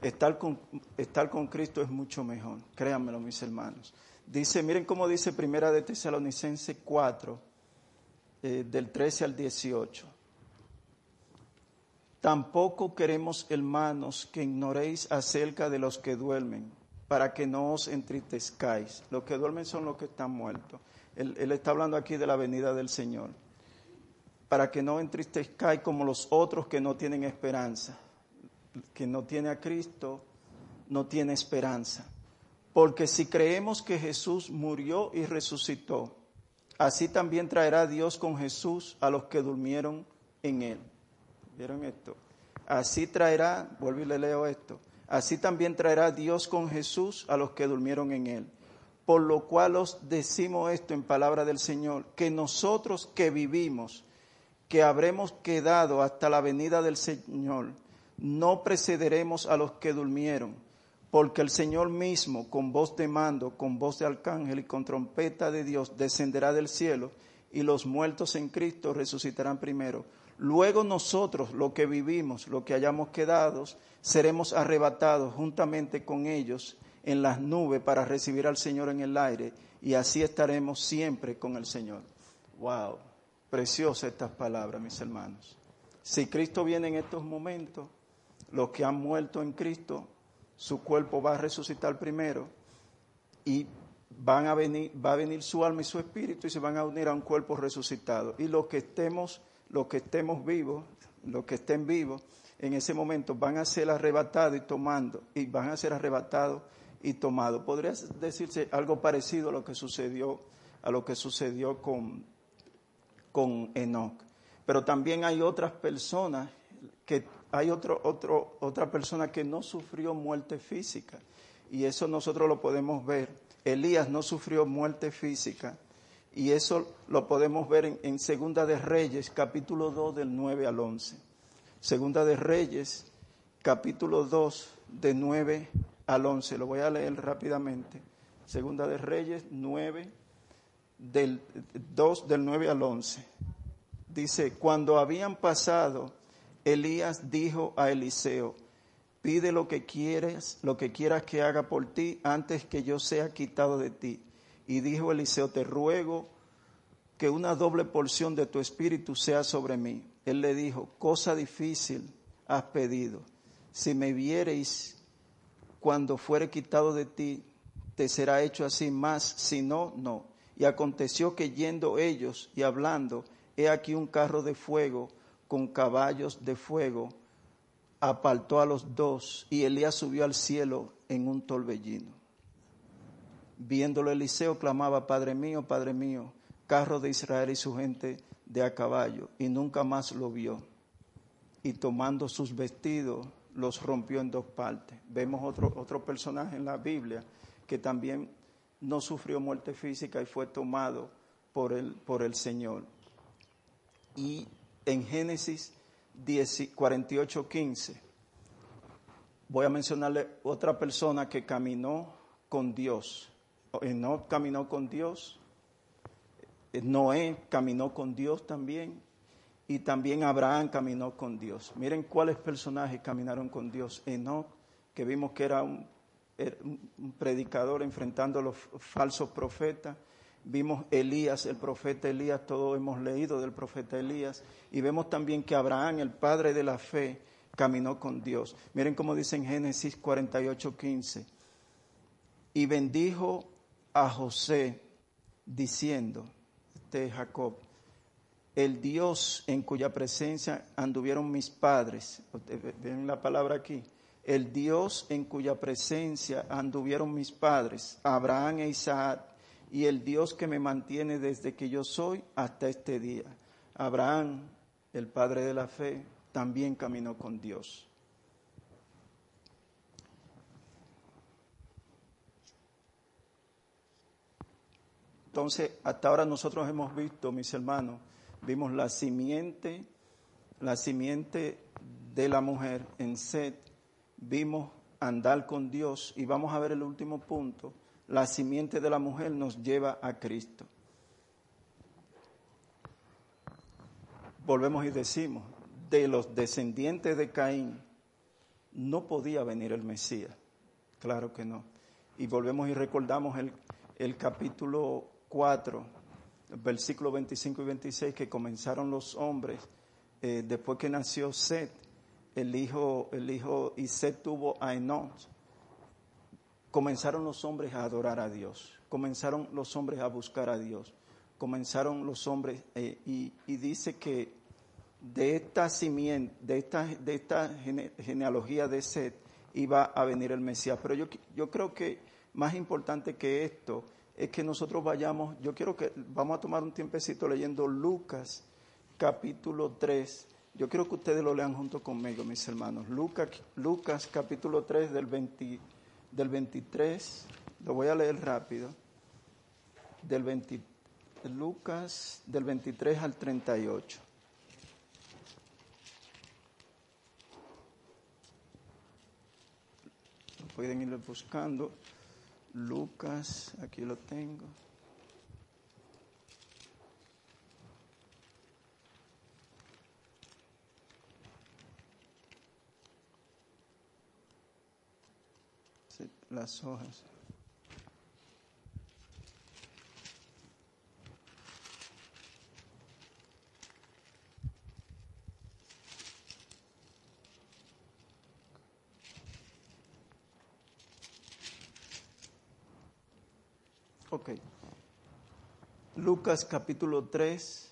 Estar con, estar con Cristo es mucho mejor, créanmelo mis hermanos. Dice, miren cómo dice Primera de Tesalonicense 4, eh, del 13 al 18. Tampoco queremos, hermanos, que ignoréis acerca de los que duermen, para que no os entristezcáis. Los que duermen son los que están muertos. Él, está hablando aquí de la venida del Señor. Para que no entristezcáis como los otros que no tienen esperanza. Que no tiene a Cristo, no tiene esperanza. Porque si creemos que Jesús murió y resucitó, así también traerá Dios con Jesús a los que durmieron en él. ¿Vieron esto? Así traerá, vuelvo y le leo esto, así también traerá Dios con Jesús a los que durmieron en él. Por lo cual os decimos esto en palabra del Señor, que nosotros que vivimos, que habremos quedado hasta la venida del Señor, no precederemos a los que durmieron, porque el Señor mismo, con voz de mando, con voz de arcángel y con trompeta de Dios, descenderá del cielo, y los muertos en Cristo resucitarán primero. Luego nosotros, lo que vivimos, lo que hayamos quedado, seremos arrebatados juntamente con ellos en las nubes para recibir al Señor en el aire y así estaremos siempre con el Señor. Wow, preciosas estas palabras, mis hermanos. Si Cristo viene en estos momentos, los que han muerto en Cristo, su cuerpo va a resucitar primero y van a venir, va a venir su alma y su espíritu y se van a unir a un cuerpo resucitado. Y los que estemos, los que estemos vivos, los que estén vivos, en ese momento van a ser arrebatados y tomando, y van a ser arrebatados y tomados. Podría decirse algo parecido a lo que sucedió, a lo que sucedió con, con Enoch. Pero también hay otras personas que hay otro, otro, otra persona que no sufrió muerte física. Y eso nosotros lo podemos ver. Elías no sufrió muerte física. Y eso lo podemos ver en, en Segunda de Reyes, capítulo 2, del 9 al 11. Segunda de Reyes, capítulo 2, de 9 al 11. Lo voy a leer rápidamente. Segunda de Reyes 9, del 2 del 9 al 11. Dice, cuando habían pasado, Elías dijo a Eliseo, pide lo que quieres, lo que quieras que haga por ti antes que yo sea quitado de ti. Y dijo Eliseo, te ruego que una doble porción de tu espíritu sea sobre mí. Él le dijo, cosa difícil has pedido. Si me viereis cuando fuere quitado de ti, te será hecho así más, si no, no. Y aconteció que yendo ellos y hablando, he aquí un carro de fuego con caballos de fuego, apartó a los dos y Elías subió al cielo en un torbellino. Viéndolo Eliseo clamaba, Padre mío, Padre mío, carro de Israel y su gente de a caballo, y nunca más lo vio. Y tomando sus vestidos, los rompió en dos partes. Vemos otro, otro personaje en la Biblia que también no sufrió muerte física y fue tomado por el, por el Señor. Y en Génesis 48, 15, voy a mencionarle otra persona que caminó con Dios. No caminó con Dios, Noé caminó con Dios también y también Abraham caminó con Dios. Miren cuáles personajes caminaron con Dios. Enoch, que vimos que era un, un predicador enfrentando a los falsos profetas. Vimos Elías, el profeta Elías, todos hemos leído del profeta Elías. Y vemos también que Abraham, el padre de la fe, caminó con Dios. Miren cómo dice en Génesis 48, 15. Y bendijo a José diciendo, de Jacob, el Dios en cuya presencia anduvieron mis padres, ven la palabra aquí, el Dios en cuya presencia anduvieron mis padres, Abraham e Isaac, y el Dios que me mantiene desde que yo soy hasta este día. Abraham, el padre de la fe, también caminó con Dios. Entonces, hasta ahora nosotros hemos visto, mis hermanos, vimos la simiente, la simiente de la mujer en Set, vimos andar con Dios y vamos a ver el último punto, la simiente de la mujer nos lleva a Cristo. Volvemos y decimos, de los descendientes de Caín no podía venir el Mesías, claro que no. Y volvemos y recordamos el, el capítulo 4, versículos 25 y 26, que comenzaron los hombres, eh, después que nació Seth, el hijo, el hijo, y Seth tuvo a Enoch, comenzaron los hombres a adorar a Dios, comenzaron los hombres a buscar a Dios, comenzaron los hombres, eh, y, dice que de esta simiente, de esta, de esta genealogía de Seth, iba a venir el Mesías. Pero yo, yo creo que más importante que esto es que nosotros vayamos, yo quiero que vamos a tomar un tiempecito leyendo Lucas capítulo 3. Yo quiero que ustedes lo lean junto conmigo, mis hermanos. Lucas, Lucas capítulo 3 del, del 23, lo voy a leer rápido, del 20, Lucas del 23 al 38. Pueden ir buscando. Lucas, aquí lo tengo. las hojas. Ok. Lucas capítulo 3,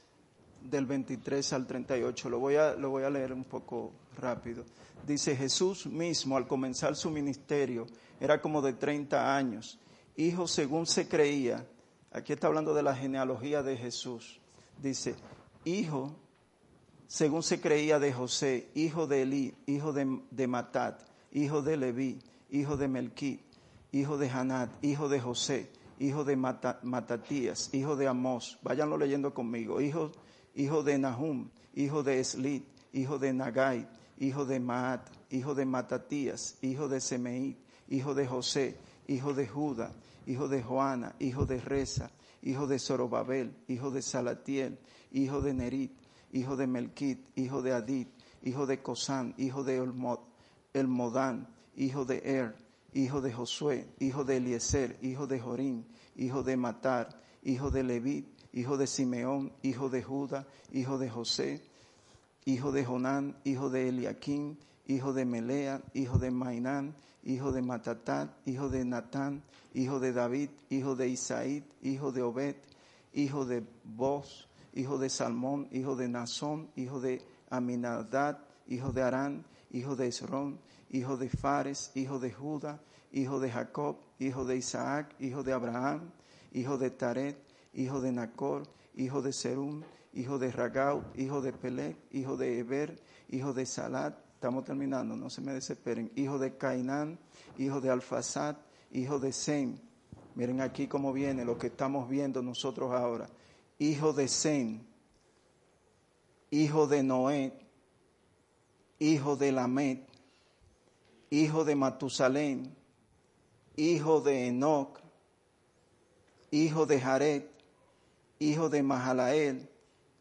del 23 al 38. Lo voy, a, lo voy a leer un poco rápido. Dice, Jesús mismo al comenzar su ministerio era como de 30 años, hijo según se creía. Aquí está hablando de la genealogía de Jesús. Dice, hijo según se creía de José, hijo de Elí, hijo de, Matat, hijo de Leví, hijo de Melquí, hijo de Hanat, hijo de José, hijo de Matatías, hijo de Amós, váyanlo leyendo conmigo, hijo, hijo de Nahum, hijo de Eslit, hijo de Nagai, hijo de Maat, hijo de Matatías, hijo de Semeit, hijo de José, hijo de Judá, hijo de Joana, hijo de Reza, hijo de Zorobabel, hijo de Salatiel, hijo de Nerit, hijo de Melquit, hijo de Adit, hijo de Cosán, hijo de Elmodán, hijo de Er, hijo de Josué, hijo de Eliezer, hijo de Jorim, hijo de Matar, hijo de Levit, hijo de Simeón, hijo de Judá, hijo de José, hijo de Jonán, hijo de Eliaquín, hijo de Melea, hijo de Mainán, hijo de Matatat, hijo de Natán, hijo de David, hijo de Isaí, hijo de Obed, hijo de Boz, hijo de Salmón, hijo de Nazón, hijo de Aminadad, hijo de Arán, hijo de Esrón, hijo de Fares, hijo de Judá, hijo de Jacob, hijo de Isaac, hijo de Abraham, hijo de Taret, hijo de Nacor, hijo de Serum, hijo de Ragau, hijo de Pelec, hijo de Eber, hijo de Salat, estamos terminando, no se me desesperen, hijo de Cainán, hijo de Alfasad, hijo de Sem. Miren aquí cómo viene lo que estamos viendo nosotros ahora. Hijo de Sem, hijo de Noé, hijo de Lamet, hijo de Matusalén, hijo de Enoch, hijo de Jared, hijo de Mahalael,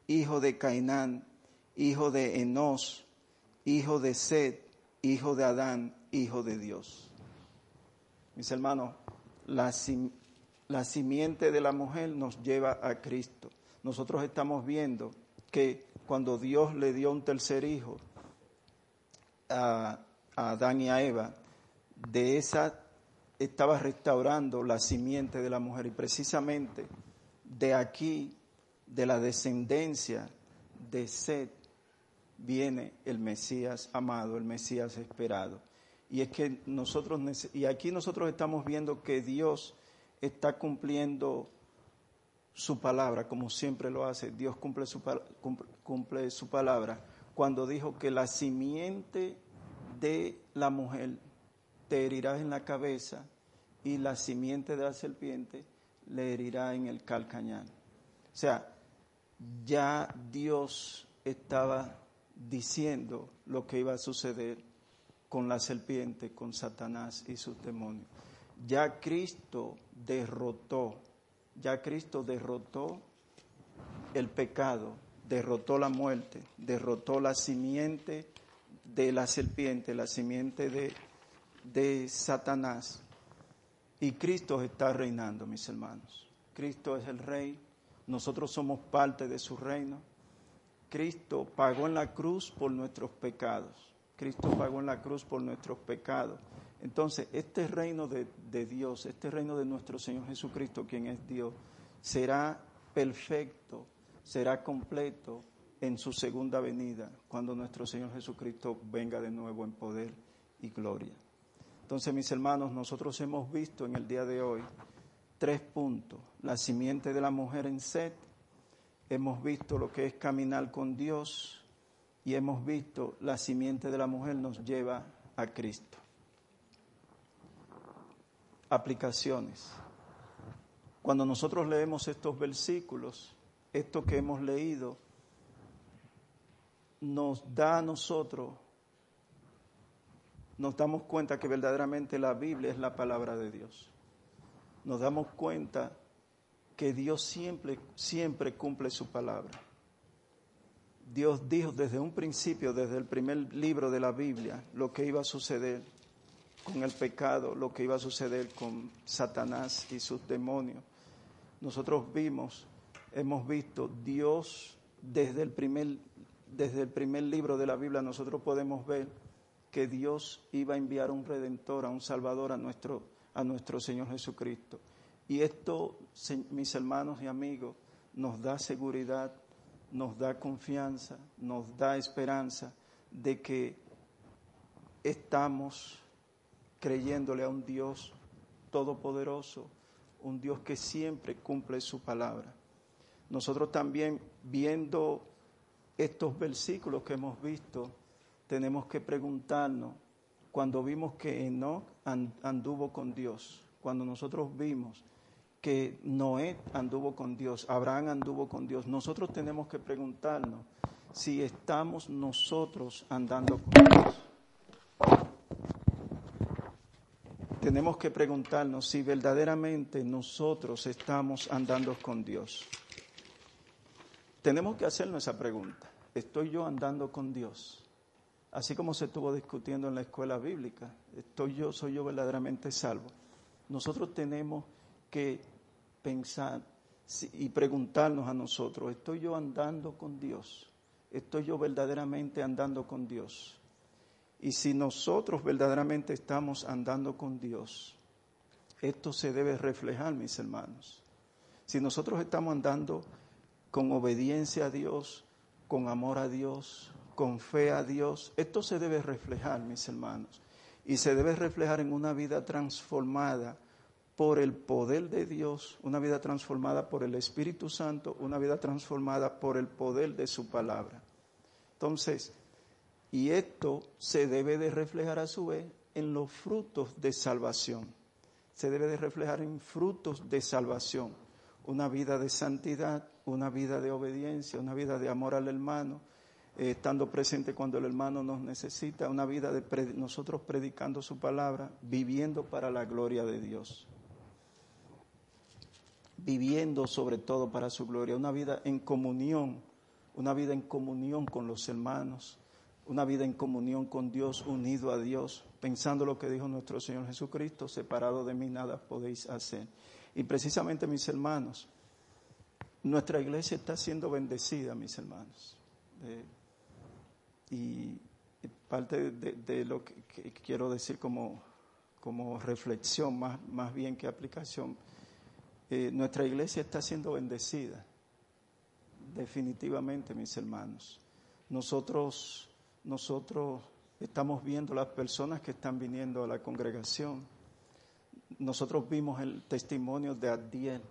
hijo de Cainán, hijo de Enos, hijo de Sed, hijo de Adán, hijo de Dios. Mis hermanos, la, simiente de la mujer nos lleva a Cristo. Nosotros estamos viendo que cuando Dios le dio un tercer hijo a, a Adán y a Eva, de esa estaba restaurando la simiente de la mujer y precisamente de aquí, de la descendencia de Seth, viene el Mesías amado, el Mesías esperado. Y es que nosotros, y aquí nosotros estamos viendo que Dios está cumpliendo su palabra, como siempre lo hace. Dios cumple su, cumple su palabra cuando dijo que la simiente de la mujer te herirás en la cabeza y la simiente de la serpiente le herirá en el calcañán. O sea, ya Dios estaba diciendo lo que iba a suceder con la serpiente, con Satanás y sus demonios. Ya Cristo derrotó, ya Cristo derrotó el pecado, derrotó la muerte, derrotó la simiente de la serpiente, la simiente de, de Satanás. Y Cristo está reinando, mis hermanos. Cristo es el rey, nosotros somos parte de su reino. Cristo pagó en la cruz por nuestros pecados. Cristo pagó en la cruz por nuestros pecados. Entonces, este reino de, de, Dios, este reino de nuestro Señor Jesucristo, quien es Dios, será perfecto, será completo en su segunda venida, cuando nuestro Señor Jesucristo venga de nuevo en poder y gloria. Entonces, mis hermanos, nosotros hemos visto en el día de hoy tres puntos. La simiente de la mujer en sed, hemos visto lo que es caminar con Dios y hemos visto la simiente de la mujer nos lleva a Cristo. Aplicaciones. Cuando nosotros leemos estos versículos, esto que hemos leído, nos da a nosotros, nos damos cuenta que verdaderamente la Biblia es la palabra de Dios. Nos damos cuenta que Dios siempre, siempre cumple su palabra. Dios dijo desde un principio, desde el primer libro de la Biblia, lo que iba a suceder con el pecado, lo que iba a suceder con Satanás y sus demonios. Nosotros vimos, hemos visto Dios desde el primer, desde el primer libro de la Biblia, nosotros podemos ver que Dios iba a enviar un redentor, a un salvador, a nuestro, a nuestro Señor Jesucristo. Y esto, mis hermanos y amigos, nos da seguridad, nos da confianza, nos da esperanza de que estamos creyéndole a un Dios todopoderoso, un Dios que siempre cumple su palabra. Nosotros también viendo estos versículos que hemos visto, tenemos que preguntarnos, cuando vimos que Enoch anduvo con Dios, cuando nosotros vimos que Noé anduvo con Dios, Abraham anduvo con Dios, nosotros tenemos que preguntarnos si estamos nosotros andando con Dios. Tenemos que preguntarnos si verdaderamente nosotros estamos andando con Dios. Tenemos que hacernos esa pregunta. ¿Estoy yo andando con Dios? Así como se estuvo discutiendo en la escuela bíblica, ¿estoy yo, soy yo verdaderamente salvo? Nosotros tenemos que pensar y preguntarnos a nosotros, ¿estoy yo andando con Dios? ¿Estoy yo verdaderamente andando con Dios? Y si nosotros verdaderamente estamos andando con Dios, esto se debe reflejar, mis hermanos. Si nosotros estamos andando con obediencia a Dios, con amor a Dios, con fe a Dios. Esto se debe reflejar, mis hermanos, y se debe reflejar en una vida transformada por el poder de Dios, una vida transformada por el Espíritu Santo, una vida transformada por el poder de su palabra. Entonces, y esto se debe de reflejar a su vez en los frutos de salvación. Se debe de reflejar en frutos de salvación. Una vida de santidad, una vida de obediencia, una vida de amor al hermano, eh, estando presente cuando el hermano nos necesita, una vida de nosotros predicando su palabra, viviendo para la gloria de Dios. Viviendo sobre todo para su gloria, una vida en comunión, una vida en comunión con los hermanos, una vida en comunión con Dios, unido a Dios, pensando lo que dijo nuestro Señor Jesucristo, separado de mí nada podéis hacer. Y precisamente mis hermanos, nuestra iglesia está siendo bendecida, mis hermanos. Y parte de, lo que, quiero decir como, como reflexión, más, más bien que aplicación, eh, nuestra iglesia está siendo bendecida, definitivamente, mis hermanos. Nosotros, nosotros estamos viendo las personas que están viniendo a la congregación. Nosotros vimos el testimonio de Adiel.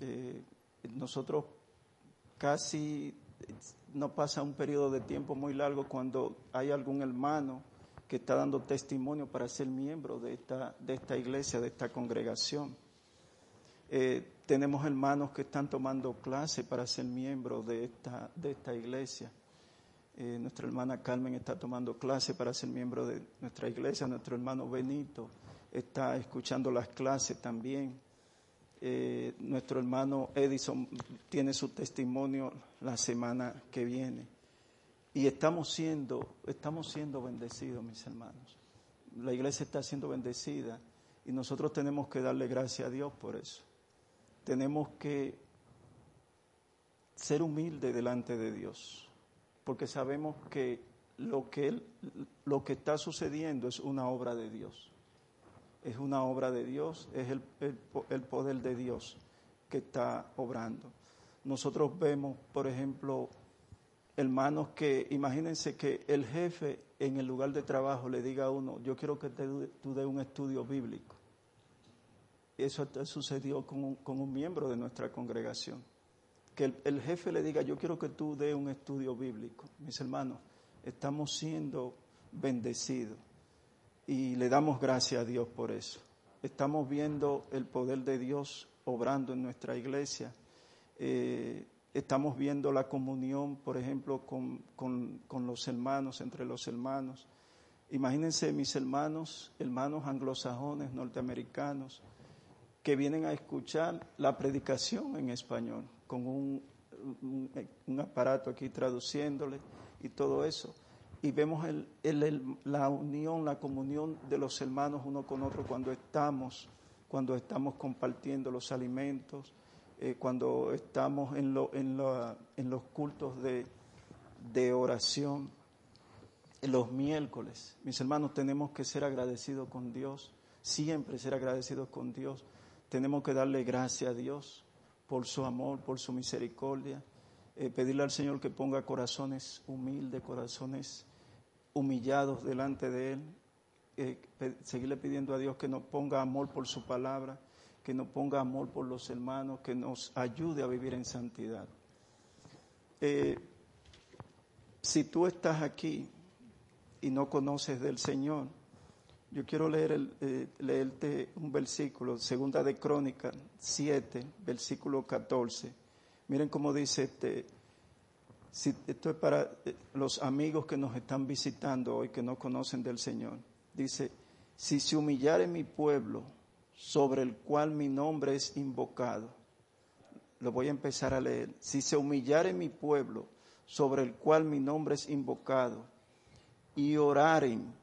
Eh, nosotros casi no pasa un periodo de tiempo muy largo cuando hay algún hermano que está dando testimonio para ser miembro de esta, de esta iglesia, de esta congregación. Eh, tenemos hermanos que están tomando clase para ser miembro de esta, de esta iglesia. Eh, nuestra hermana Carmen está tomando clase para ser miembro de nuestra iglesia. Nuestro hermano Benito está escuchando las clases también. Eh, nuestro hermano Edison tiene su testimonio la semana que viene. Y estamos siendo, estamos siendo bendecidos, mis hermanos. La iglesia está siendo bendecida y nosotros tenemos que darle gracias a Dios por eso. Tenemos que ser humildes delante de Dios, porque sabemos que lo que, lo que está sucediendo es una obra de Dios es una obra de Dios, es el, el, poder de Dios que está obrando. Nosotros vemos, por ejemplo, hermanos que, imagínense que el jefe en el lugar de trabajo le diga a uno, yo quiero que tú des un estudio bíblico. Eso sucedió con un, con un miembro de nuestra congregación. Que el, el jefe le diga, yo quiero que tú des un estudio bíblico. Mis hermanos, estamos siendo bendecidos y le damos gracias a Dios por eso. Estamos viendo el poder de Dios obrando en nuestra iglesia. Eh, estamos viendo la comunión, por ejemplo, con, con, los hermanos, entre los hermanos. Imagínense mis hermanos, hermanos anglosajones, norteamericanos, que vienen a escuchar la predicación en español, con un, un aparato aquí traduciéndole y todo eso y vemos el, la unión, la comunión de los hermanos uno con otro cuando estamos, cuando estamos compartiendo los alimentos, eh, cuando estamos en, lo, en, en los cultos de, oración, los miércoles. Mis hermanos, tenemos que ser agradecidos con Dios, siempre ser agradecidos con Dios. tenemos que darle gracias a Dios por su amor, por su misericordia, eh, pedirle al Señor que ponga corazones humildes, corazones humillados delante de Él, eh, seguirle pidiendo a Dios que nos ponga amor por su palabra, que nos ponga amor por los hermanos, que nos ayude a vivir en santidad. Eh, si tú estás aquí y no conoces del Señor, yo quiero leer eh, leerte un versículo, segunda de Crónica 7, versículo 14. Miren cómo dice este, si, esto es para eh, los amigos que nos están visitando hoy, que no conocen del Señor. Dice, si se humillare mi pueblo, sobre el cual mi nombre es invocado, lo voy a empezar a leer, si se humillare mi pueblo, sobre el cual mi nombre es invocado, y oraren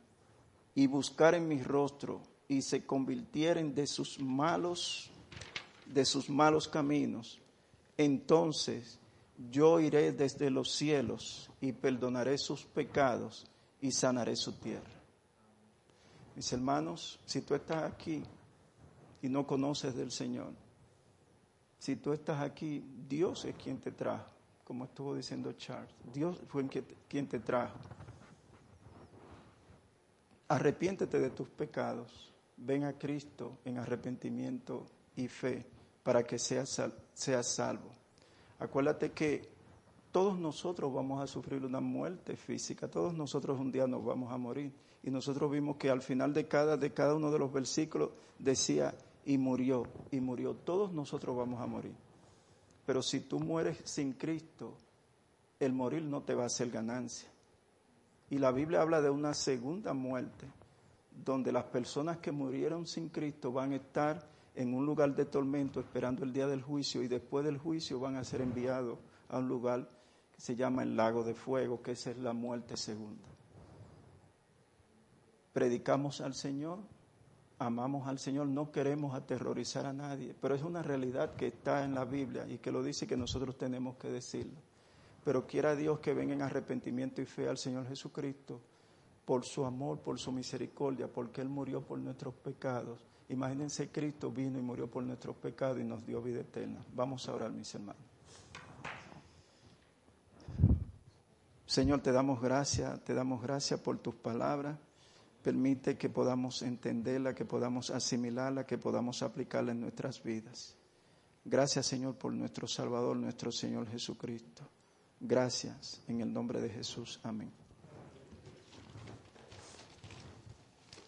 y buscaren mi rostro y se convirtieren de sus malos de sus malos caminos, entonces yo iré desde los cielos y perdonaré sus pecados y sanaré su tierra. Mis hermanos, si tú estás aquí y no conoces del Señor, si tú estás aquí, Dios es quien te trajo, como estuvo diciendo Charles. Dios fue quien te trajo. Arrepiéntete de tus pecados, ven a Cristo en arrepentimiento y fe para que seas, seas salvo. Acuérdate que todos nosotros vamos a sufrir una muerte física, todos nosotros un día nos vamos a morir. Y nosotros vimos que al final de cada, de cada uno de los versículos decía, y murió, y murió. Todos nosotros vamos a morir. Pero si tú mueres sin Cristo, el morir no te va a hacer ganancia. Y la Biblia habla de una segunda muerte, donde las personas que murieron sin Cristo van a estar en un lugar de tormento esperando el día del juicio y después del juicio van a ser enviados a un lugar que se llama el lago de fuego, que esa es la muerte segunda. Predicamos al Señor, amamos al Señor, no queremos aterrorizar a nadie, pero es una realidad que está en la Biblia y que lo dice que nosotros tenemos que decirlo. Pero quiera Dios que venga en arrepentimiento y fe al Señor Jesucristo por su amor, por su misericordia, porque Él murió por nuestros pecados. Imagínense, Cristo vino y murió por nuestros pecados y nos dio vida eterna. Vamos a orar, mis hermanos. Señor, te damos gracias, te damos gracias por tus palabras. Permite que podamos entenderla, que podamos asimilarla, que podamos aplicarla en nuestras vidas. Gracias, Señor, por nuestro Salvador, nuestro Señor Jesucristo. Gracias en el nombre de Jesús. Amén.